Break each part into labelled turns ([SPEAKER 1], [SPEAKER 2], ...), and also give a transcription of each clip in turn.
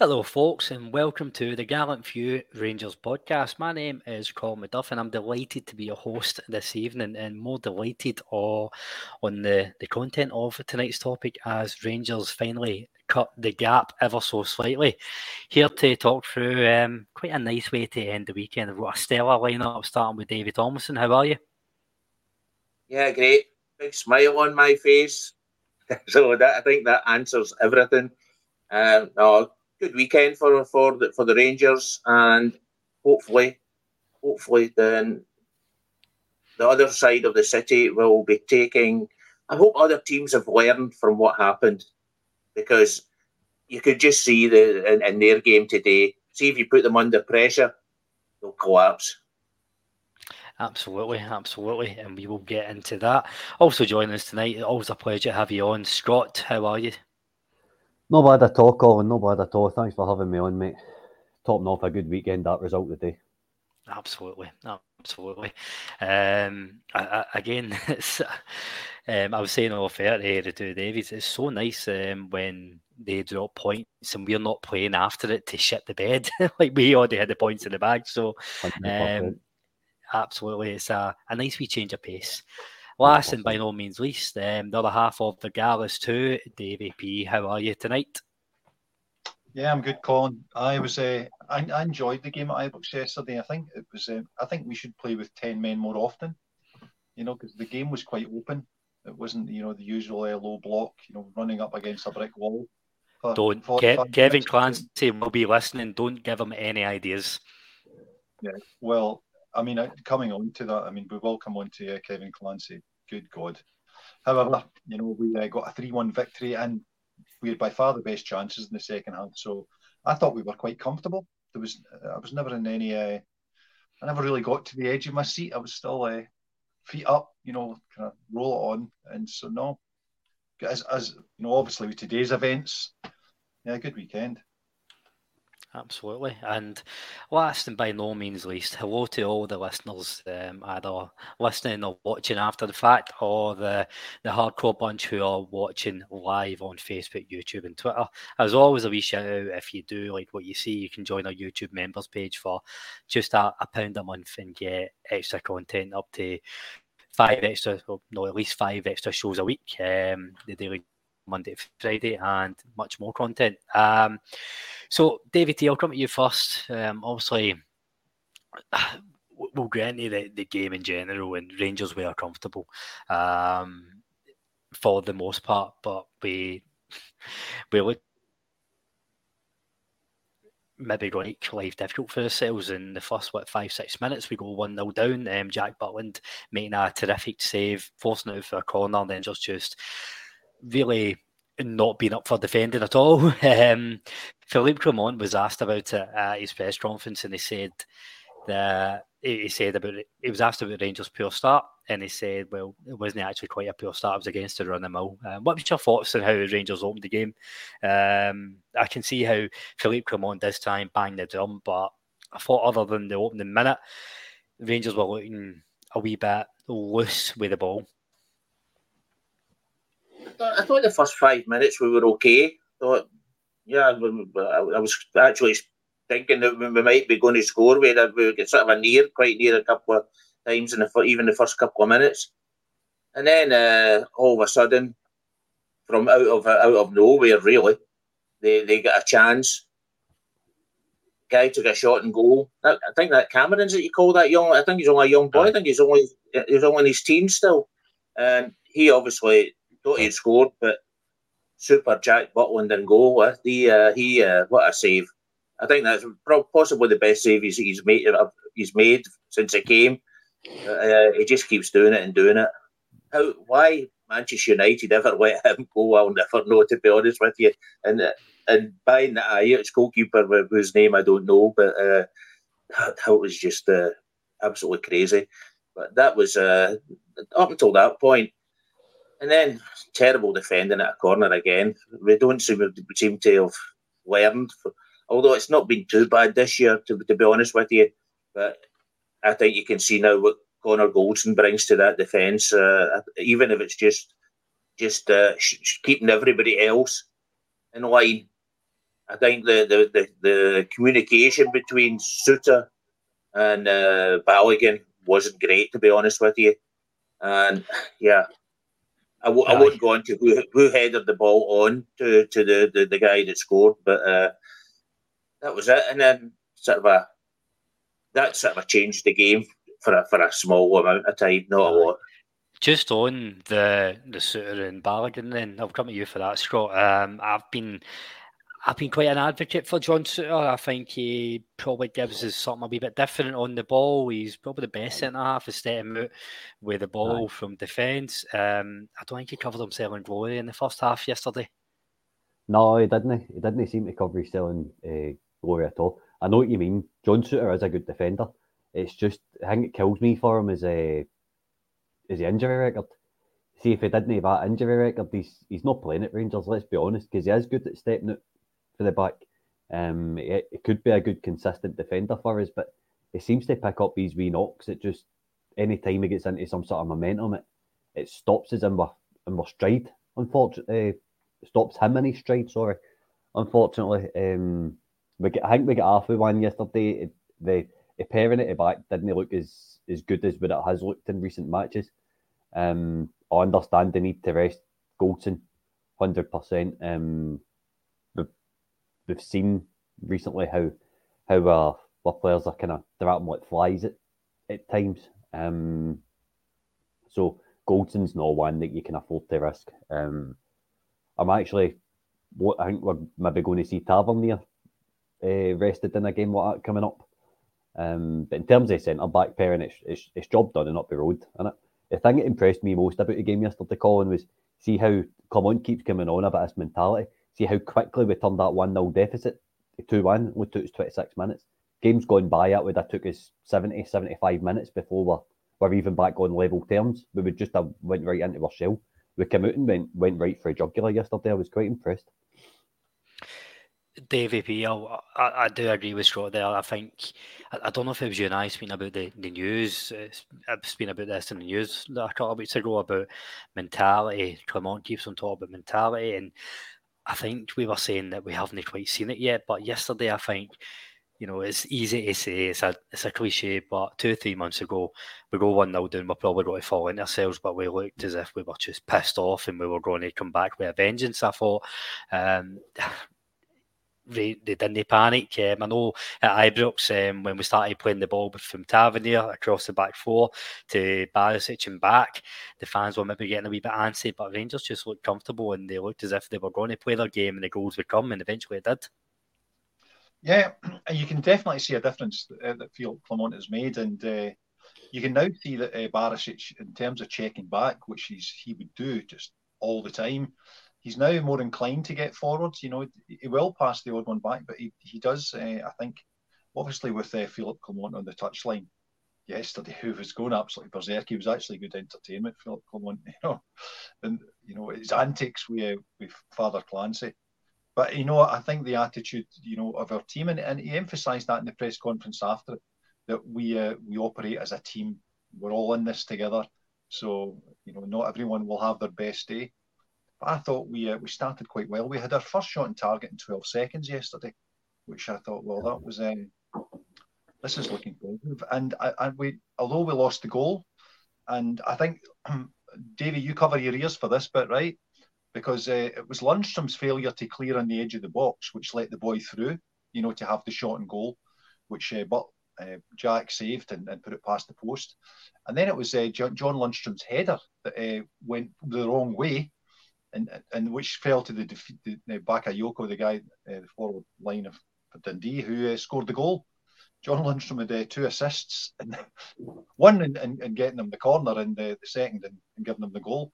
[SPEAKER 1] Hello, folks, and welcome to the Gallant Few Rangers podcast. My name is Colin McDuff, and I'm delighted to be your host this evening, and more delighted on the, the content of tonight's topic as Rangers finally cut the gap ever so slightly. Here to talk through um, quite a nice way to end the weekend. I've got a stellar lineup starting with David Thomason. How are you?
[SPEAKER 2] Yeah, great. Big smile on my face. so that I think that answers everything. Um, no, good weekend for for the for the Rangers, and hopefully, hopefully then the other side of the city will be taking. I hope other teams have learned from what happened, because you could just see the in, in their game today. See if you put them under pressure, they'll collapse.
[SPEAKER 1] Absolutely, absolutely, and we will get into that. Also joining us tonight, always a pleasure to have you on, Scott. How are you?
[SPEAKER 3] No bad at all, Colin. No bad at all. Thanks for having me on, mate. Topping off a good weekend, that result today.
[SPEAKER 1] Absolutely, absolutely. Um, I, I, again, it's, um, I was saying off air to the two Davies, it's so nice um, when they drop points and we're not playing after it to shit the bed. like we already had the points in the bag. So, um, absolutely, it's a, a nice wee change of pace. Last and by no means least, um, the other half of the Gallus too, Davey P. How are you tonight?
[SPEAKER 4] Yeah, I'm good, Colin. I was uh, I, I enjoyed the game at Ibrox yesterday. I think it was. Uh, I think we should play with ten men more often. You know, because the game was quite open. It wasn't, you know, the usual uh, low block. You know, running up against a brick wall.
[SPEAKER 1] Don't Ke- Kevin Clancy will be listening. Don't give him any ideas.
[SPEAKER 4] Yeah, well, I mean, coming on to that, I mean, we will come on to uh, Kevin Clancy. Good God. However, you know, we uh, got a 3 1 victory and we had by far the best chances in the second half. So I thought we were quite comfortable. There was, I was never in any, uh, I never really got to the edge of my seat. I was still uh, feet up, you know, kind of roll it on. And so, no, as, as you know, obviously with today's events, yeah, good weekend.
[SPEAKER 1] Absolutely. And last and by no means least, hello to all the listeners, um, either listening or watching after the fact, or the, the hardcore bunch who are watching live on Facebook, YouTube, and Twitter. As always, a wee shout out if you do like what you see, you can join our YouTube members page for just a, a pound a month and get extra content up to five extra, well, no, at least five extra shows a week. Um, the daily Monday, Friday, and much more content. Um, so, David T, I'll come to you first. Um, obviously, we'll grant you the, the game in general, and Rangers were comfortable um, for the most part, but we we look maybe going to make life difficult for ourselves in the first what five six minutes we go one 0 down um, Jack Butland making a terrific save forcing it out for a corner and then just just really not being up for defending at all. Um, Philippe Clement was asked about it at his press conference, and he said that he said about it. He was asked about the Rangers' poor start, and he said, "Well, it wasn't actually quite a poor start. It was against the run of mill." Um, what was your thoughts on how the Rangers opened the game? Um, I can see how Philippe Clement does try and bang the drum, but I thought other than the opening minute, Rangers were looking a wee bit loose with the ball.
[SPEAKER 2] I thought the first five minutes we were okay. I thought, yeah, I was actually thinking that we might be going to score. We had we get sort of a near, quite near a couple of times in the even the first couple of minutes, and then uh, all of a sudden, from out of out of nowhere, really, they they get a chance. Guy took a shot and goal. I think that Cameron's that you call that young. I think he's only a young boy. I think he's only he's only in his teens still, and he obviously thought he'd scored, but super Jack Butland and goal. With the uh, he uh, what a save! I think that's possibly the best save he's, he's made. Uh, he's made since he came. Uh, he just keeps doing it and doing it. How? Why Manchester United ever let him go? I'll never know. To be honest with you, and and buying the Ajax goalkeeper whose name I don't know, but uh, that, that was just uh, absolutely crazy. But that was uh, up until that point and then terrible defending at a corner again. We don't seem seem to have learned, although it's not been too bad this year, to, to be honest with you. But I think you can see now what Connor Goldson brings to that defence, uh, even if it's just just uh, sh- keeping everybody else in line. I think the, the, the, the communication between Souttar and uh, Balogun wasn't great, to be honest with you. And yeah, I w- I wouldn't go into who, who headed the ball on to, to the, the, the guy that scored, but uh, that was it. And then sort of a that sort of changed the game for a for a small amount of time, not a lot.
[SPEAKER 1] Just on the the Souttar and Balogun, then I'll come to you for that, Scott. Um, I've been I've been quite an advocate for John Souttar. I think he probably gives us something a wee bit different on the ball. He's probably the best centre half of stepping out with the ball right. from defence. Um, I don't think he covered himself in glory in the first half yesterday.
[SPEAKER 3] No, he didn't. He didn't seem to cover himself in uh, glory at all. I know what you mean. John Souttar is a good defender. It's just I think it kills me for him is a uh, is the injury record. See if he didn't have that injury record, he's he's not playing at Rangers. Let's be honest, because he is good at stepping out for the back. Um, it, it, could be a good consistent defender for us, but it seems to pick up these wee knocks. It just any time he gets into some sort of momentum, it it stops us in our in our stride. Unfortunately, stops him in his stride. Sorry, unfortunately, um, we get, I think we got of one yesterday. It, the the pairing it back didn't look as as good as what it has looked in recent matches. Um, I understand the need to rest Goldson, hundred percent. We've seen recently how how uh, our players are kind of dropping like flies at, at times. Um, so Goldson's not one that you can afford to risk. Um, I'm actually, what I think we're maybe going to see Tavernier uh, rested in a game like that coming up. Um, but in terms of centre back pairing, it's, it's, it's job done and up the road. And the thing that impressed me most about the game yesterday, Colin, was see how Clement keeps coming on about his mentality see how quickly we turned that 1 0 deficit to 2 1. We took us 26 minutes. Games gone by, it would have took us 70, 75 minutes before we're, we're even back on level terms. We would just have went right into our shell. We came out and went, went right for a jugular yesterday. I was quite impressed.
[SPEAKER 1] Davey P, I, I do agree with Scott there. I think I, I, don't know if it was you and I speaking about the, the news. It's, I've been about this in the news a couple of weeks ago about mentality. Clement keeps on talking about mentality, and I think we were saying that we haven't quite seen it yet, but yesterday I think, you know, it's easy to say, it's a it's a cliche, but two or three months ago, we go 1 0 down, we're probably going to fall into ourselves, but we looked as if we were just pissed off and we were going to come back with a vengeance. I thought, um, they, didn't panic. Um, I know at Ibrox, um, when we started playing the ball from Tavernier across the back four to Barisic and back, the fans were maybe getting a wee bit antsy, but Rangers just looked comfortable and they looked as if they were going to play their game and the goals would come, and eventually it did.
[SPEAKER 4] Yeah, and you can definitely see a difference uh, that Phil Clement has made, and uh, you can now see that uh, Barisic, in terms of checking back, which he's he would do just all the time, he's now more inclined to get forwards. You know, he will pass the odd one back, but he, he does. Uh, I think, obviously, with uh, Philip Clement on the touchline yesterday, who was going absolutely berserk. He was actually good entertainment, Philip Clement. You know, and you know his antics with uh, with Father Clancy. But you know, I think the attitude, you know, of our team, and, and he emphasised that in the press conference after it, that we uh, we operate as a team. We're all in this together. So you know, not everyone will have their best day. But I thought we uh, we started quite well. We had our first shot on target in 12 seconds yesterday, which I thought, well, that was um, this is looking positive. And and we, although we lost the goal, and I think, Davey, you cover your ears for this bit, right? Because uh, it was Lundstrom's failure to clear on the edge of the box, which let the boy through. You know, to have the shot and goal, which uh, but uh, Jack saved and, and, put it past the post. And then it was uh, John, John Lundstrom's header that uh, went the wrong way, and and which fell to the, defeat, the, Bakayoko, the guy, uh, the forward line of Dundee, who uh, scored the goal. John Lundstrom had uh, two assists, and one in, in, in, getting them the corner, and the, the second in, in, giving them the goal.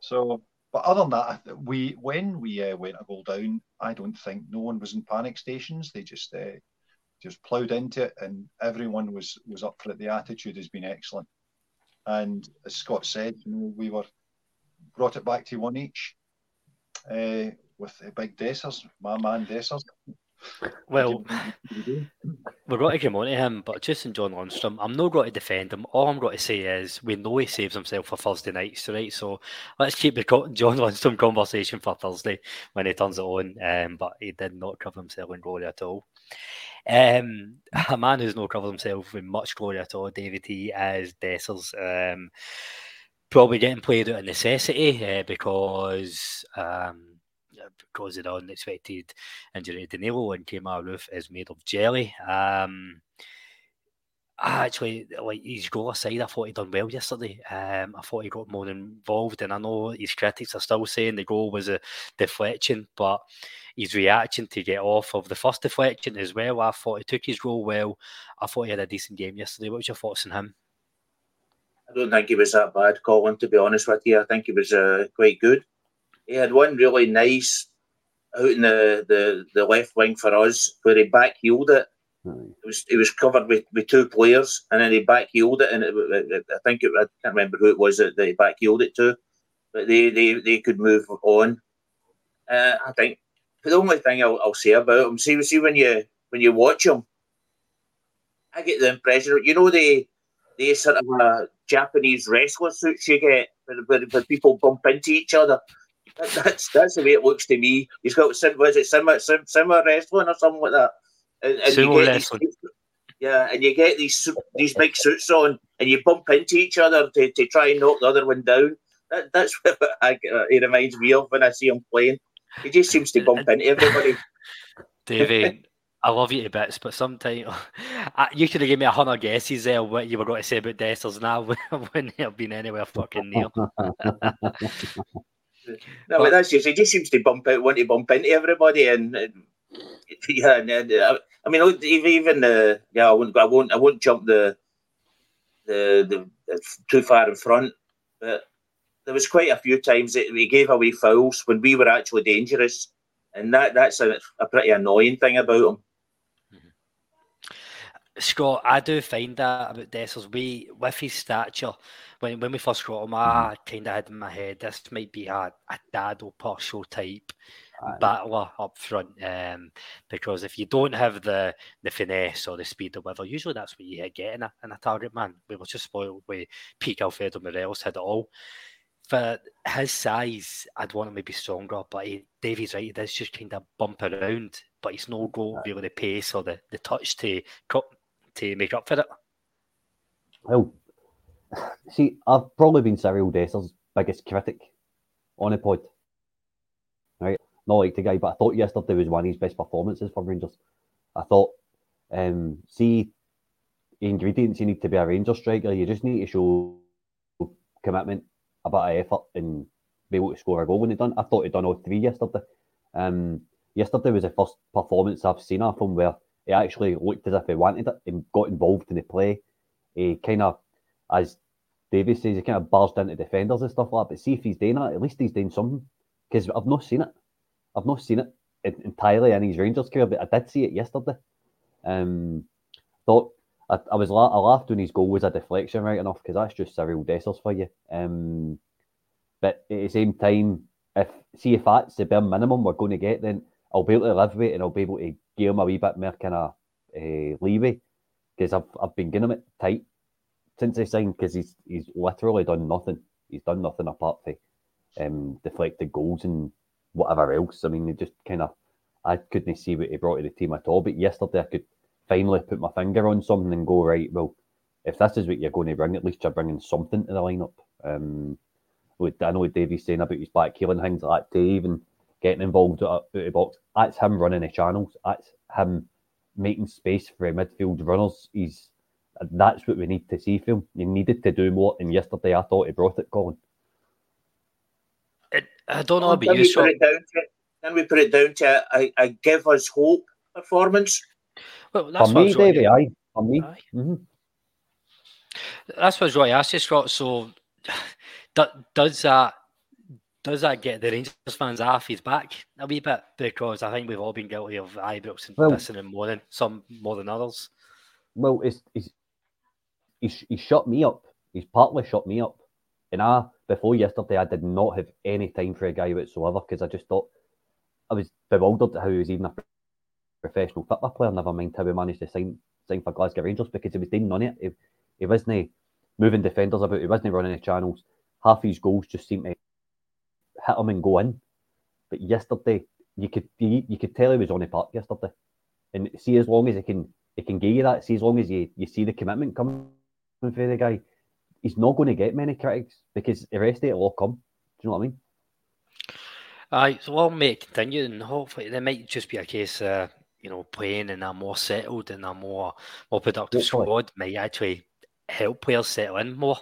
[SPEAKER 4] So, but other than that, we when we uh, went a goal down, I don't think no one was in panic stations. They just uh, just ploughed into it, and everyone was was up for it. The attitude has been excellent, and as Scott said, you know, we were brought it back to one each uh, with a big Dessers, my man Dessers.
[SPEAKER 1] Well, we're going to come on to him, but just in John Lundstrom, I'm not going to defend him. All I'm going to say is we know he saves himself for Thursday nights, right? So let's keep the John Lundstrom conversation for Thursday when he turns it on. Um, but he did not cover himself in glory at all. Um, a man who's not covered himself in much glory at all, David T, is Dessers. Um, probably getting played out of necessity uh, because um, because of the unexpected injury to Danilo and Kemar Roofe is made of jelly. Um, actually, like his goal aside, I thought he done well yesterday. Um, I thought he got more involved, and I know his critics are still saying the goal was a deflection, but his reaction to get off of the first deflection as well, I thought he took his role well. I thought he had a decent game yesterday. What was your thoughts on him?
[SPEAKER 2] I don't think he was that bad, Colin. To be honest with you, I think he was uh, quite good he had one really nice out in the, the, the left wing for us where he back heeled it. It was it was covered with, with two players, and then he back heeled it, and it, it, I think it, I can't remember who it was that, that he back heeled it to, but they, they, they could move on. Uh, I think the only thing I'll, I'll say about him, see, see when you when you watch him, I get the impression, you know, the the sort of uh, Japanese wrestler suits you get where, where, people bump into each other that's that's the way it looks to me. He's got was it similar similar wrestling or something like that. And, and you get these, yeah, and you get these these big suits on, and you bump into each other to, to try and knock the other one down. That, that's what I, uh, it reminds me of when I see him playing. He just seems to bump into everybody.
[SPEAKER 1] David, I love you to bits, but sometimes you could have given me a hundred guesses there what you were going to say about Dessers, now. I wouldn't have been anywhere fucking near.
[SPEAKER 2] no, but that's just he just seems to bump out, want to bump into everybody, and, and yeah, and, and uh, I mean, even the yeah, I won't, I won't, I won't jump the the the, the too far in front, but there was quite a few times that we gave away fouls when we were actually dangerous, and that that's a, a pretty annoying thing about him.
[SPEAKER 1] Scott, I do find that about Dessers. We with his stature, when when we first got him, I kind of had in my head this might be a, a Dado Pršo type battler up front. Um, because if you don't have the the finesse or the speed or whatever, usually that's what you get in a, in a target man. We were just spoiled with peak Alfredo Morelos had it all. For his size, I'd want him to be stronger, but he, Davey's right, he does just kind of bump around, but he's no got really the pace or the, the touch to to make up for it.
[SPEAKER 3] Well, see, I've probably been Cyril Dessers' biggest critic on a pod. Right? Not like the guy, but I thought yesterday was one of his best performances for Rangers. I thought, um, see, ingredients you need to be a Rangers striker, you just need to show commitment, a bit of effort, and be able to score a goal when he done. I thought he'd done all three yesterday. Um, yesterday was the first performance I've seen of him where he actually looked as if he wanted it and got involved in the play. He kind of, as Davis says, he kind of burst into defenders and stuff like that. But see if he's doing that, at least he's doing something. because I've not seen it. I've not seen it entirely in his Rangers career, but I did see it yesterday. Um, thought I, I was I laughed when his goal was a deflection right enough because that's just Cyril Dessers for you. Um, but at the same time, if see if that's the bare minimum we're going to get, then I'll be able to live with it and I'll be able to give him a wee bit more kind of uh, leeway because I've I've been getting him it tight since he signed because he's he's literally done nothing. He's done nothing apart from um, deflected goals and whatever else. I mean, he just kind of I couldn't see what he brought to the team at all. But yesterday, I could finally put my finger on something and go right. Well, if this is what you're going to bring, at least you're bringing something to the lineup. Um, I know what Davey's saying about his back healing things like that, Dave, and getting involved out of the box. That's him running the channels. That's him making space for midfield runners. He's that's what we need to see from him. You needed to do more, and yesterday I thought he brought it, Colin.
[SPEAKER 1] It, I don't know about you, Sean.
[SPEAKER 2] Then we put it down to a, a give us hope performance.
[SPEAKER 1] Well, that's
[SPEAKER 3] for me, Davey, aye. For me. Mm-hmm.
[SPEAKER 1] That's what I was going to ask you, Scott. So, does that does that get the Rangers fans off his back a wee bit? Because I think we've all been guilty of Ibrox and well, pissing more than some more than others.
[SPEAKER 3] Well, it's, it's he's, he shut me up. He's partly shut me up. And I, before yesterday, I did not have any time for a guy whatsoever because I just thought I was bewildered at how he was even a professional football player. Never mind how he managed to sign sign for Glasgow Rangers because he was doing none of it. He, he wasn't moving defenders about. He wasn't running the channels. Half his goals just seemed to hit him and go in. But yesterday, you could you, you could tell he was on the park yesterday. And see, as long as he can he can give you that, see, as long as you, you see the commitment coming from the guy, he's not going to get many critics because the rest of it will all come. Do you know what I mean?
[SPEAKER 1] Aye, so we'll make continue, and hopefully there might just be a case, uh, you know, playing in a more settled and a more more productive hopefully. squad might actually help players settle in more.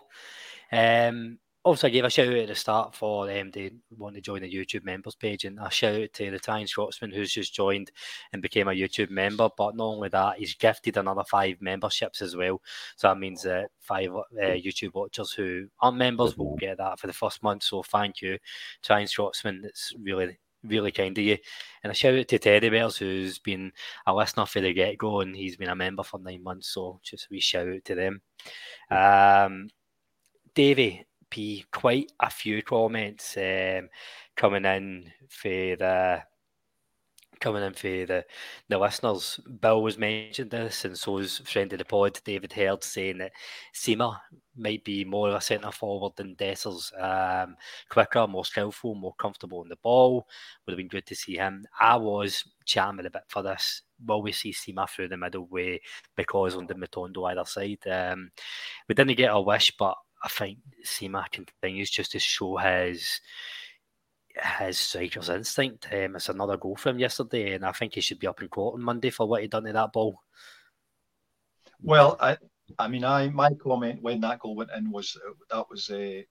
[SPEAKER 1] Um, also, I gave a shout out at the start for um, they want to join the YouTube members page, and a shout out to the Italian Scotsman who's just joined and became a YouTube member. But not only that, he's gifted another five memberships as well. So that means that five uh, YouTube watchers who aren't members will get that for the first month. So thank you, Italian Scotsman. It's really really kind of you. And a shout out to Teddy Bears, who's been a listener for the get go, and he's been a member for nine months. So just a wee shout out to them. Um, Davey, be quite a few comments um, coming in for the coming in for the, the listeners. Bill was mentioned this, and so was friend of the pod, David Herd, saying that Sima might be more of a centre forward than Dessers. Um, quicker, more skillful, more comfortable in the ball. Would have been good to see him. I was chatting a bit for this. Will we see Sima through the middle way because on the Matondo either side? Um, we didn't get a wish, but I think Sima continues just to show his his striker's instinct. Um, it's another goal for him yesterday, and I think he should be up in court on Monday for what he done to that ball.
[SPEAKER 4] Well, I, I mean, I my comment when that goal went in was uh, that was uh,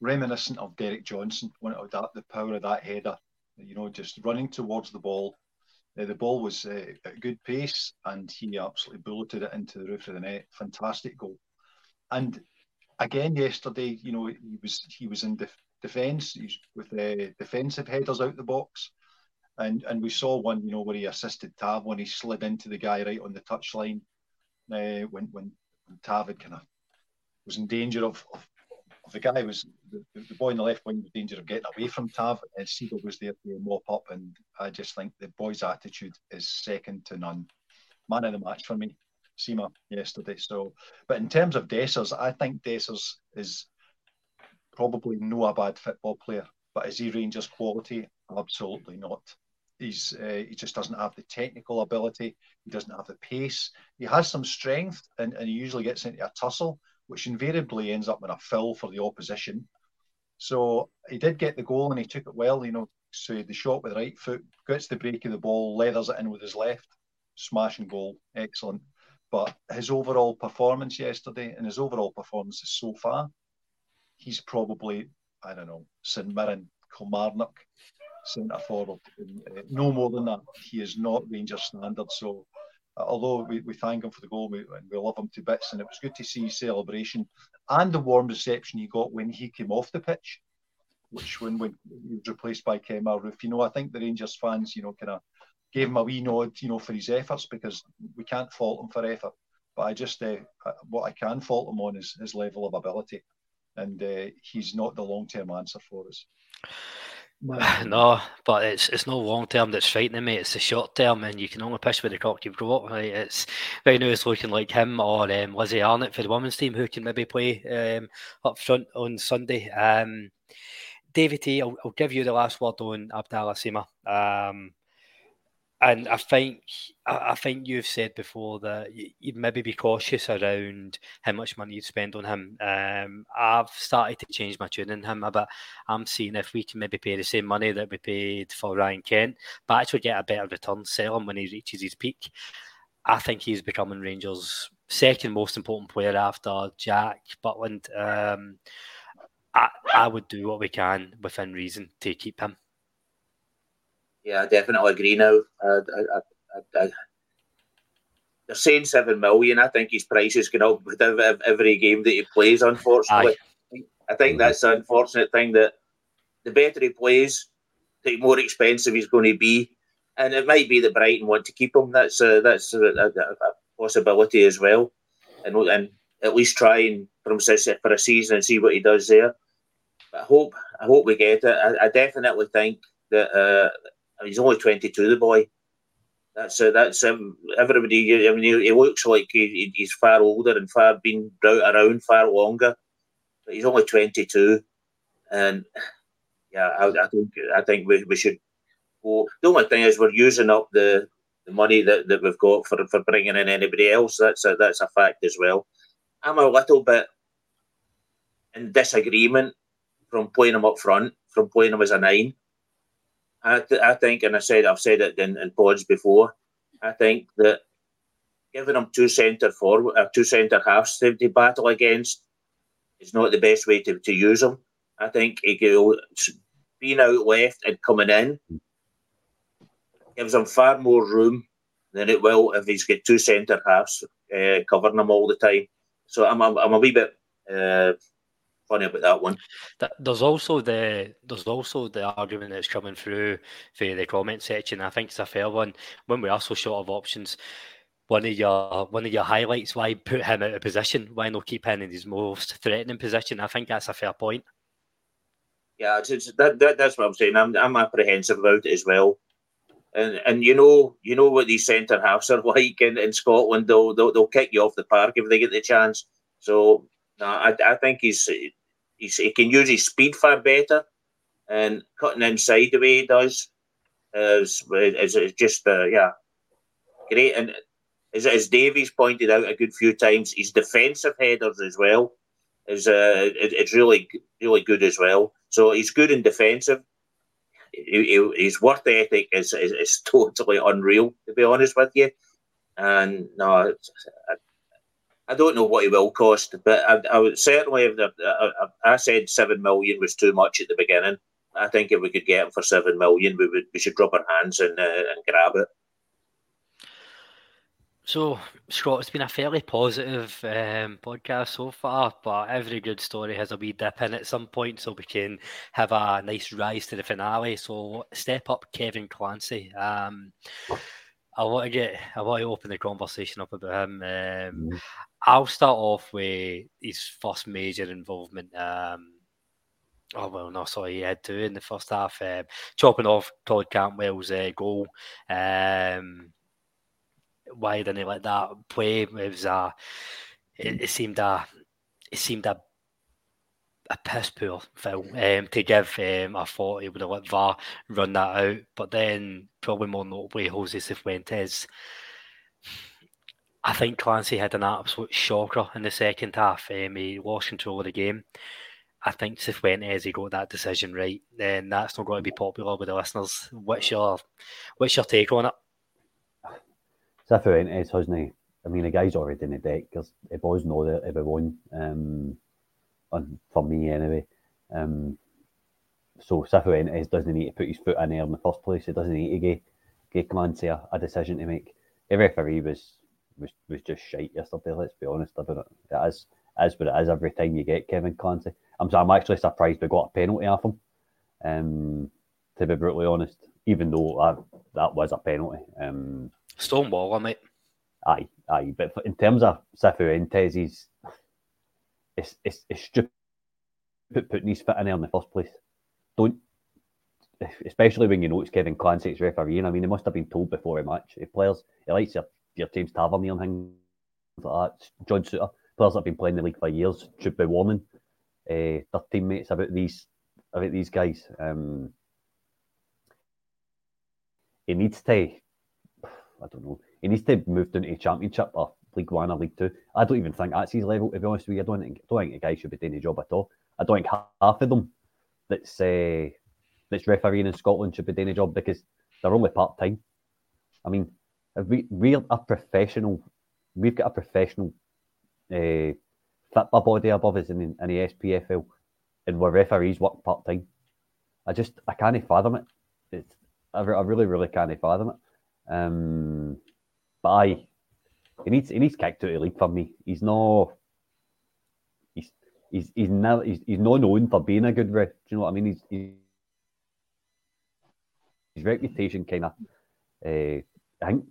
[SPEAKER 4] reminiscent of Derek Johnstone when it, that the power of that header. You know, just running towards the ball. Uh, the ball was uh, at good pace, and he absolutely bulleted it into the roof of the net. Fantastic goal. And again yesterday, you know, he was he was in def- defence. With the defensive headers out the box, and and we saw one, you know, where he assisted Tav when he slid into the guy right on the touchline. Uh, when when Tav had kind of was in danger of, of, of the guy was the, the, boy in the left wing was in danger of getting away from Tav, and Seagull was there to mop up. And I just think the boy's attitude is second to none. Man of the match for me. Sima yesterday. So, but in terms of Dessers, I think Dessers is probably no a bad football player, but is he Rangers quality? Absolutely not. He's uh, he just doesn't have the technical ability. He doesn't have the pace. He has some strength, and, and he usually gets into a tussle, which invariably ends up in a fill for the opposition. So he did get the goal and he took it well. You know, so the shot with the right foot gets the break of the ball, leathers it in with his left, smashing goal, excellent. But his overall performance yesterday and his overall performances so far, he's probably, I don't know, St Mirren, Kilmarnock centre forward. Uh, no more than that. He is not Rangers standard. So, uh, although we, we thank him for the goal we, and we love him to bits, and it was good to see his celebration and the warm reception he got when he came off the pitch. which when, when he was replaced by Kemar Roofe. You know, I think the Rangers fans, you know, kind of gave him a wee nod, you know, for his efforts because we can't fault him for effort. But I just, uh, what I can fault him on is his level of ability, and uh, he's not the long term answer for us.
[SPEAKER 1] No, but it's it's no long term that's frightening me. It's the short term, and you can only push with the cock you've got. Right? It's right now it's looking like him or um, Lizzie Arnot for the women's team who can maybe play um, up front on Sunday. Um, David T, I'll, I'll give you the last word on Abdallah Sima. Um, and I think I think you've said before that you'd maybe be cautious around how much money you'd spend on him. Um, I've started to change my tune in him a bit. I'm seeing if we can maybe pay the same money that we paid for Ryan Kent, but actually get a better return, sell him when he reaches his peak. I think he's becoming Rangers' second most important player after Jack Butland. Um, I, I would do what we can within reason to keep him.
[SPEAKER 2] Yeah, I definitely agree now. I, I, I, they're saying seven million. I think his price is going up with every game that he plays. Unfortunately, Aye. I think that's the unfortunate thing that the better he plays, the more expensive he's going to be, and it might be that Brighton want to keep him. That's a, that's a, a, a possibility as well, and and at least try and for him for a season and see what he does there. I hope I hope we get it. I, I definitely think that uh, he's only twenty two. The boy. That's uh, that's um, everybody. I mean, he, he looks like he, he's far older and far been around far longer, but he's only twenty two, and yeah, I, I, think I think we, we should go. The only thing is we're using up the, the money that, that we've got for, for bringing in anybody else. That's a, that's a fact as well. I'm a little bit in disagreement from playing him up front, from playing him as a nine. I, th- I think, and I said I've said it in, in pods before. I think that giving them two centre forward, uh, two centre halves to, to, battle against is not the best way to, to use them. I think he go being out left and coming in gives him far more room than it will if he's got two centre halves uh, covering him all the time. So I'm, I'm, I'm a wee bit uh, funny about that one.
[SPEAKER 1] There's also the there's also the argument that's coming through for the comment section. I think it's a fair one. When we are so short of options, one of your one of your highlights why put him out of position? Why not keep him in his most threatening position? I think that's a fair point.
[SPEAKER 2] Yeah, it's, it's, that, that, that's what I'm saying. I'm, I'm apprehensive about it as well. And and you know you know what these centre halves are like in, in Scotland. They'll, they'll they'll kick you off the park if they get the chance. So no, I, I think he's he's, he can use his speed far better, and cutting inside the way he does is is, is just uh, yeah great. And as, as Davies pointed out a good few times, his defensive headers as well is uh, it, it's really really good as well. So he's good in defensive. He, he, his work ethic is, is, is totally unreal, to be honest with you. And no, I don't know what he will cost, but I, I would certainly. If the, I, I, said seven million was too much at the beginning. I think if we could get him for seven million, we would we should rub our hands and uh, and grab it.
[SPEAKER 1] So, Scott, it's been a fairly positive um, podcast so far, but every good story has a wee dip in at some point, so we can have a nice rise to the finale. So, step up Kevin Clancy. Um, I want to get, I want to open the conversation up about him. Um, mm. I'll start off with his first major involvement. Um, oh well, no, sorry, he had two in the first half, um, chopping off Todd Cantwell's uh, goal. Um, why didn't he let that play? It was a, it, it seemed a, it seemed a a piss poor foul um, to give. Um, I thought he would have let VAR run that out, but then probably more notably Jose Cifuentes I think Clancy had an absolute shocker in the second half. Um, he lost control of the game. I think Cifuentes he got that decision right, then that's not going to be popular with the listeners. What's your what's your take on it?
[SPEAKER 3] Cifuentes hasn't. I mean, the guy's already in the deck because it was know that everyone. Um, on, for me anyway. Um, so Cifuentes doesn't need to put his foot in there in the first place. He doesn't need to give, give Clancy a, a decision to make. The referee was was, was just shite yesterday. Let's be honest about it. It is, is what it is every time you get Kevin Clancy. I'm I'm actually surprised we got a penalty off him. Um, to be brutally honest, even though I, that was a penalty. Um,
[SPEAKER 1] Stonewall, mate.
[SPEAKER 3] Aye, aye. But in terms of Cifuentes, he's it's, it's, it's stupid putting his foot in there in the first place. Don't, especially when you know it's Kevin Clancy's refereeing. I mean, he must have been told before a match. If players, he likes your, your James Tavernier and things like that. John Souttar, players that have been playing the league for years should be warning uh, their teammates about these about these guys. Um, he needs to, I don't know, he needs to move down to a Championship or League One or League Two. I don't even think that's his level, to be honest with you. I don't think, I don't think the guy should be doing a job at all. I don't think half of them that's uh, that's refereeing in Scotland should be doing a job because they're only part time. I mean, we we're a professional. We've got a professional uh, football body above us in, in the SPFL, and where referees work part time. I just I can't fathom it. It's I, I really really can't fathom it. Um, but I he needs he needs kicked out of the league for me. He's no he's he's he's not he's, he's not known for being a good ref. Do you know what I mean? He's, he's his reputation kind of uh, I think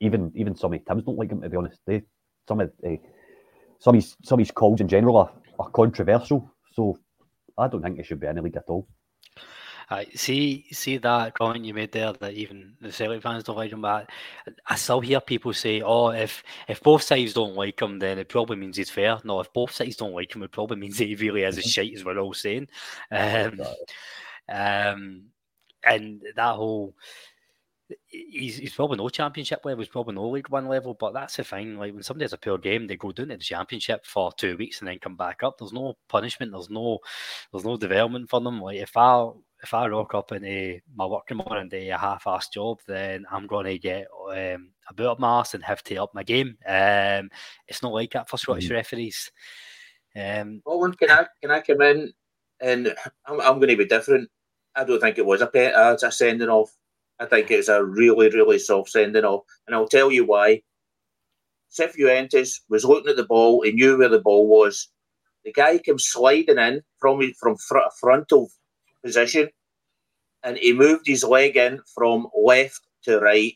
[SPEAKER 3] even even some of Tim's don't like him to be honest. They some of uh, some of his some of his calls in general are, are controversial. So I don't think he should be in the league at all.
[SPEAKER 1] I see, see that comment you made there that even the Celtic fans don't like him. But I still hear people say, "Oh, if if both sides don't like him, then it probably means he's fair." No, if both sides don't like him, it probably means that he really is a mm-hmm. shite, as we're all saying. Um, um, and that whole he's, he's probably no championship level, he's probably no League One level, but that's a fine. Like when somebody has a poor game, they go down to the championship for two weeks and then come back up. There's no punishment, there's no there's no development for them. Like if I if I rock up in a, my working morning day a half-ass job, then I'm going to get um, a boot up my ass and have to up my game. Um, it's not like that for Scottish mm-hmm. referees. Um,
[SPEAKER 2] Owen, can I can I come in and I'm, I'm going to be different. I don't think it was a pet, uh, a sending off. I think it's a really really soft sending off, and I'll tell you why. Cifuentes was looking at the ball. He knew where the ball was. The guy came sliding in from from fr- frontal position, and he moved his leg in from left to right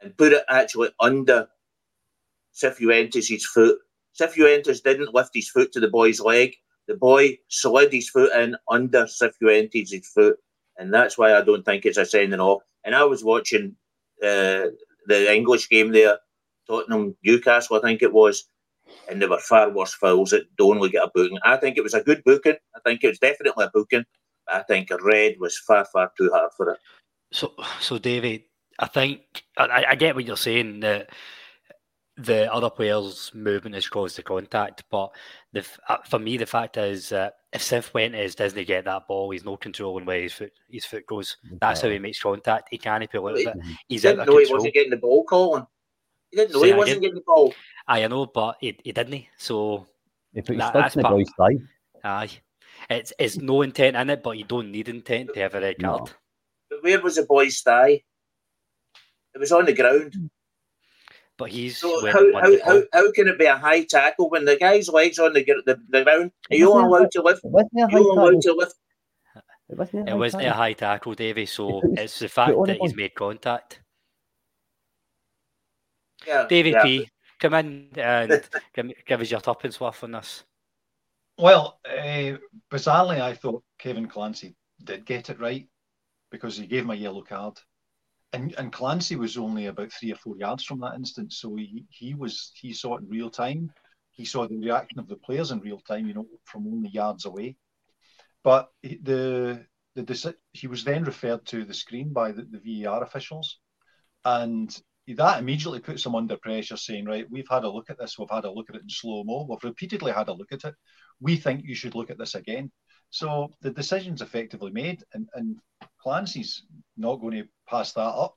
[SPEAKER 2] and put it actually under Cifuentes' foot. Cifuentes didn't lift his foot to the boy's leg. The boy slid his foot in under Cifuentes' foot, and that's why I don't think it's a sending off. And I was watching uh, the English game there, Tottenham Newcastle, I think it was, and there were far worse fouls that don't only get a booking. I think it was a good booking. I think it was definitely a booking. I think a red was far, far too hard for it.
[SPEAKER 1] So, so David, I think I, I get what you're saying that the other players' movement has caused the contact, but the, uh, for me, the fact is that if Cifuentes doesn't get that ball, he's no controlling where his foot his foot goes. That's how he makes contact. He can't pull out of it.
[SPEAKER 2] He's he didn't know control. he wasn't getting the ball, Colin. He didn't know Say he wasn't getting the ball.
[SPEAKER 1] I know, but he, he didn't. So
[SPEAKER 3] he put that, that's part.
[SPEAKER 1] Aye. It's it's no intent in it, but you don't need intent to have a red card. No.
[SPEAKER 2] But where was the boy's thigh? It was on the ground.
[SPEAKER 1] But he's
[SPEAKER 2] so how, how, how, how can it be a high tackle when the guy's legs on the the, the ground? Are you only allowed to lift?
[SPEAKER 3] You're allowed
[SPEAKER 1] to lift. It wasn't, it wasn't a high tackle, Davy. So it's the fact that he's made contact.
[SPEAKER 2] Yeah,
[SPEAKER 1] Davy
[SPEAKER 2] yeah.
[SPEAKER 1] P, come in and give, give us your top and swaff on this.
[SPEAKER 4] Well, uh, bizarrely, I thought Kevin Clancy did get it right because he gave him a yellow card, and and Clancy was only about three or four yards from that instance, so he he was he saw it in real time. He saw the reaction of the players in real time, you know, from only yards away. But the the he was then referred to the screen by the, the VAR officials, and that immediately puts them under pressure, saying, "Right, we've had a look at this. We've had a look at it in slow mo. We've repeatedly had a look at it. We think you should look at this again." So the decision's effectively made, and, and Clancy's not going to pass that up.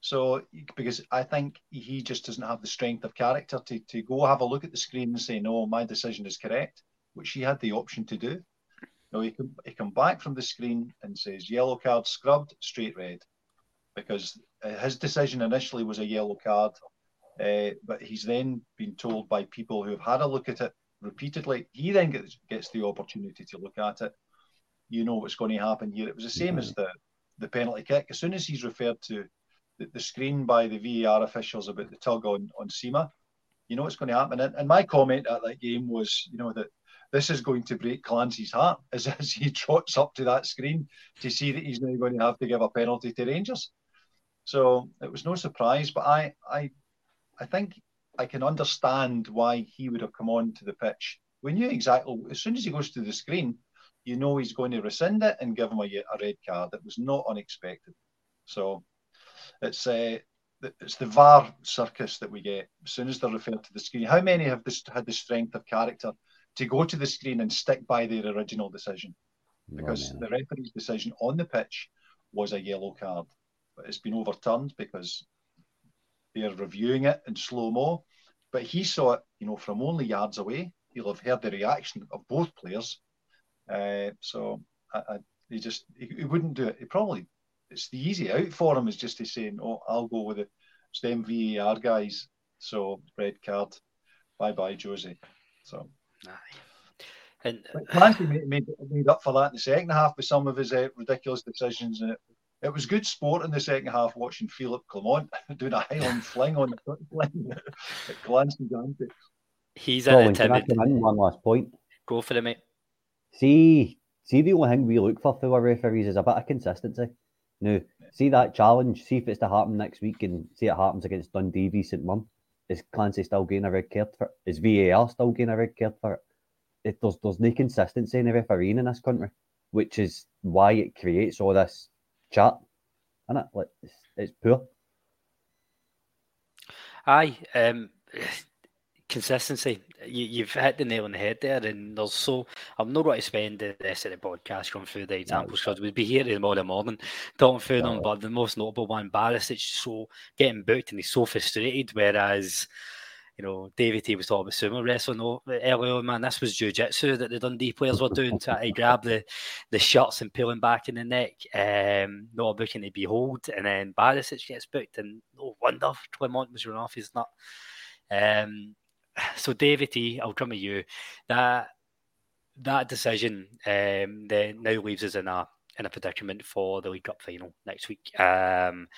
[SPEAKER 4] So because I think he just doesn't have the strength of character to, to go have a look at the screen and say, "No, my decision is correct," which he had the option to do. No, he can he come back from the screen and says, "Yellow card scrubbed, straight red." because uh, his decision initially was a yellow card, uh, but he's then been told by people who have had a look at it repeatedly. He then gets, gets the opportunity to look at it. you know what's going to happen here. It was the same as the the penalty kick. As soon as he's referred to the, the screen by the VAR officials about the tug on on Sima, you know what's going to happen. And, and my comment at that game was, you know, that this is going to break Clancy's heart as, as he trots up to that screen to see that he's now going to have to give a penalty to Rangers. So it was no surprise, but I I I think I can understand why he would have come on to the pitch. We knew exactly as soon as he goes to the screen, you know he's going to rescind it and give him a, a red card. It was not unexpected. So it's uh, it's the VAR circus that we get as soon as they're referred to the screen. How many have this, had the strength of character to go to the screen and stick by their original decision? Because the referee's decision on the pitch was a yellow card, but it's been overturned because they're reviewing it in slow mo. But he saw it, you know, from only yards away. He'll have heard the reaction of both players uh, so I, I, he just he, he, wouldn't do it. He probably it's the easy out for him is just to say, "Oh, I'll go with it. It's them VAR guys. So red card. Bye bye, Josie. So. Aye. And Clancy made, made, made, up for that in the second half with some of his uh, ridiculous decisions. And it, it was good sport in the second half watching Philip Clement doing a Highland fling on the line at Clancy's antics.
[SPEAKER 1] He's an timid.
[SPEAKER 3] One last point.
[SPEAKER 1] Go for it, mate.
[SPEAKER 3] See, see, the only thing we look for through our referees is a bit of consistency. Now, see that challenge, see if it's to happen next week, and see it happens against Dundee v St Mirren. Is Clancy still getting a red card for it? Is VAR still getting a red card for it? it there's, there's no consistency in the refereeing in this country, which is why it creates all this chat. And it? Like, it's, it's poor.
[SPEAKER 1] Aye, um, consistency. You, have hit the nail on the head there, and there's so I'm not going to spend the rest of the podcast going through the examples because we'd be here in tomorrow morning talking through them. But the most notable one, Barisic, so getting booked and he's so frustrated. Whereas, you know, David T was talking about sumo wrestling earlier. Man, this was jiu-jitsu that the Dundee players were doing to, to grab the the shirts and pulling back in the neck. Um, not a booking to behold, and then Barisic gets booked, and no wonder Clement was run off his nut. Um, so David I'll come to you. That that decision um, then now leaves us in a in a predicament for the League Cup final next week. Um,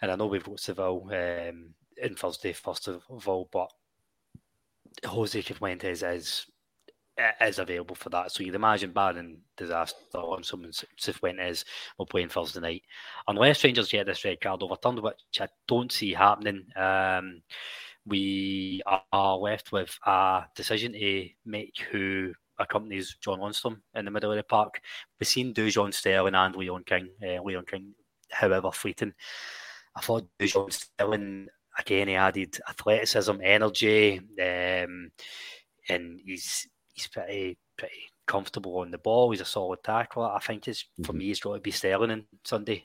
[SPEAKER 1] and I know we've got Seville um, in Thursday, first of all, but Jose Cifuentes is is available for that. So you'd imagine barring disaster on someone Cifuentes will play on Thursday night. Unless Rangers get this red card overturned, which I don't see happening. Um, we are left with a decision to make who accompanies John Lundstram in the middle of the park. We've seen Dujon Sterling and Leon King. Uh, Leon King, however fleeting. I thought Dujon Sterling, again, he added athleticism, energy, um, and he's he's pretty pretty comfortable on the ball. He's a solid tackler. I think it's for mm-hmm. me, it's got to be Sterling on Sunday.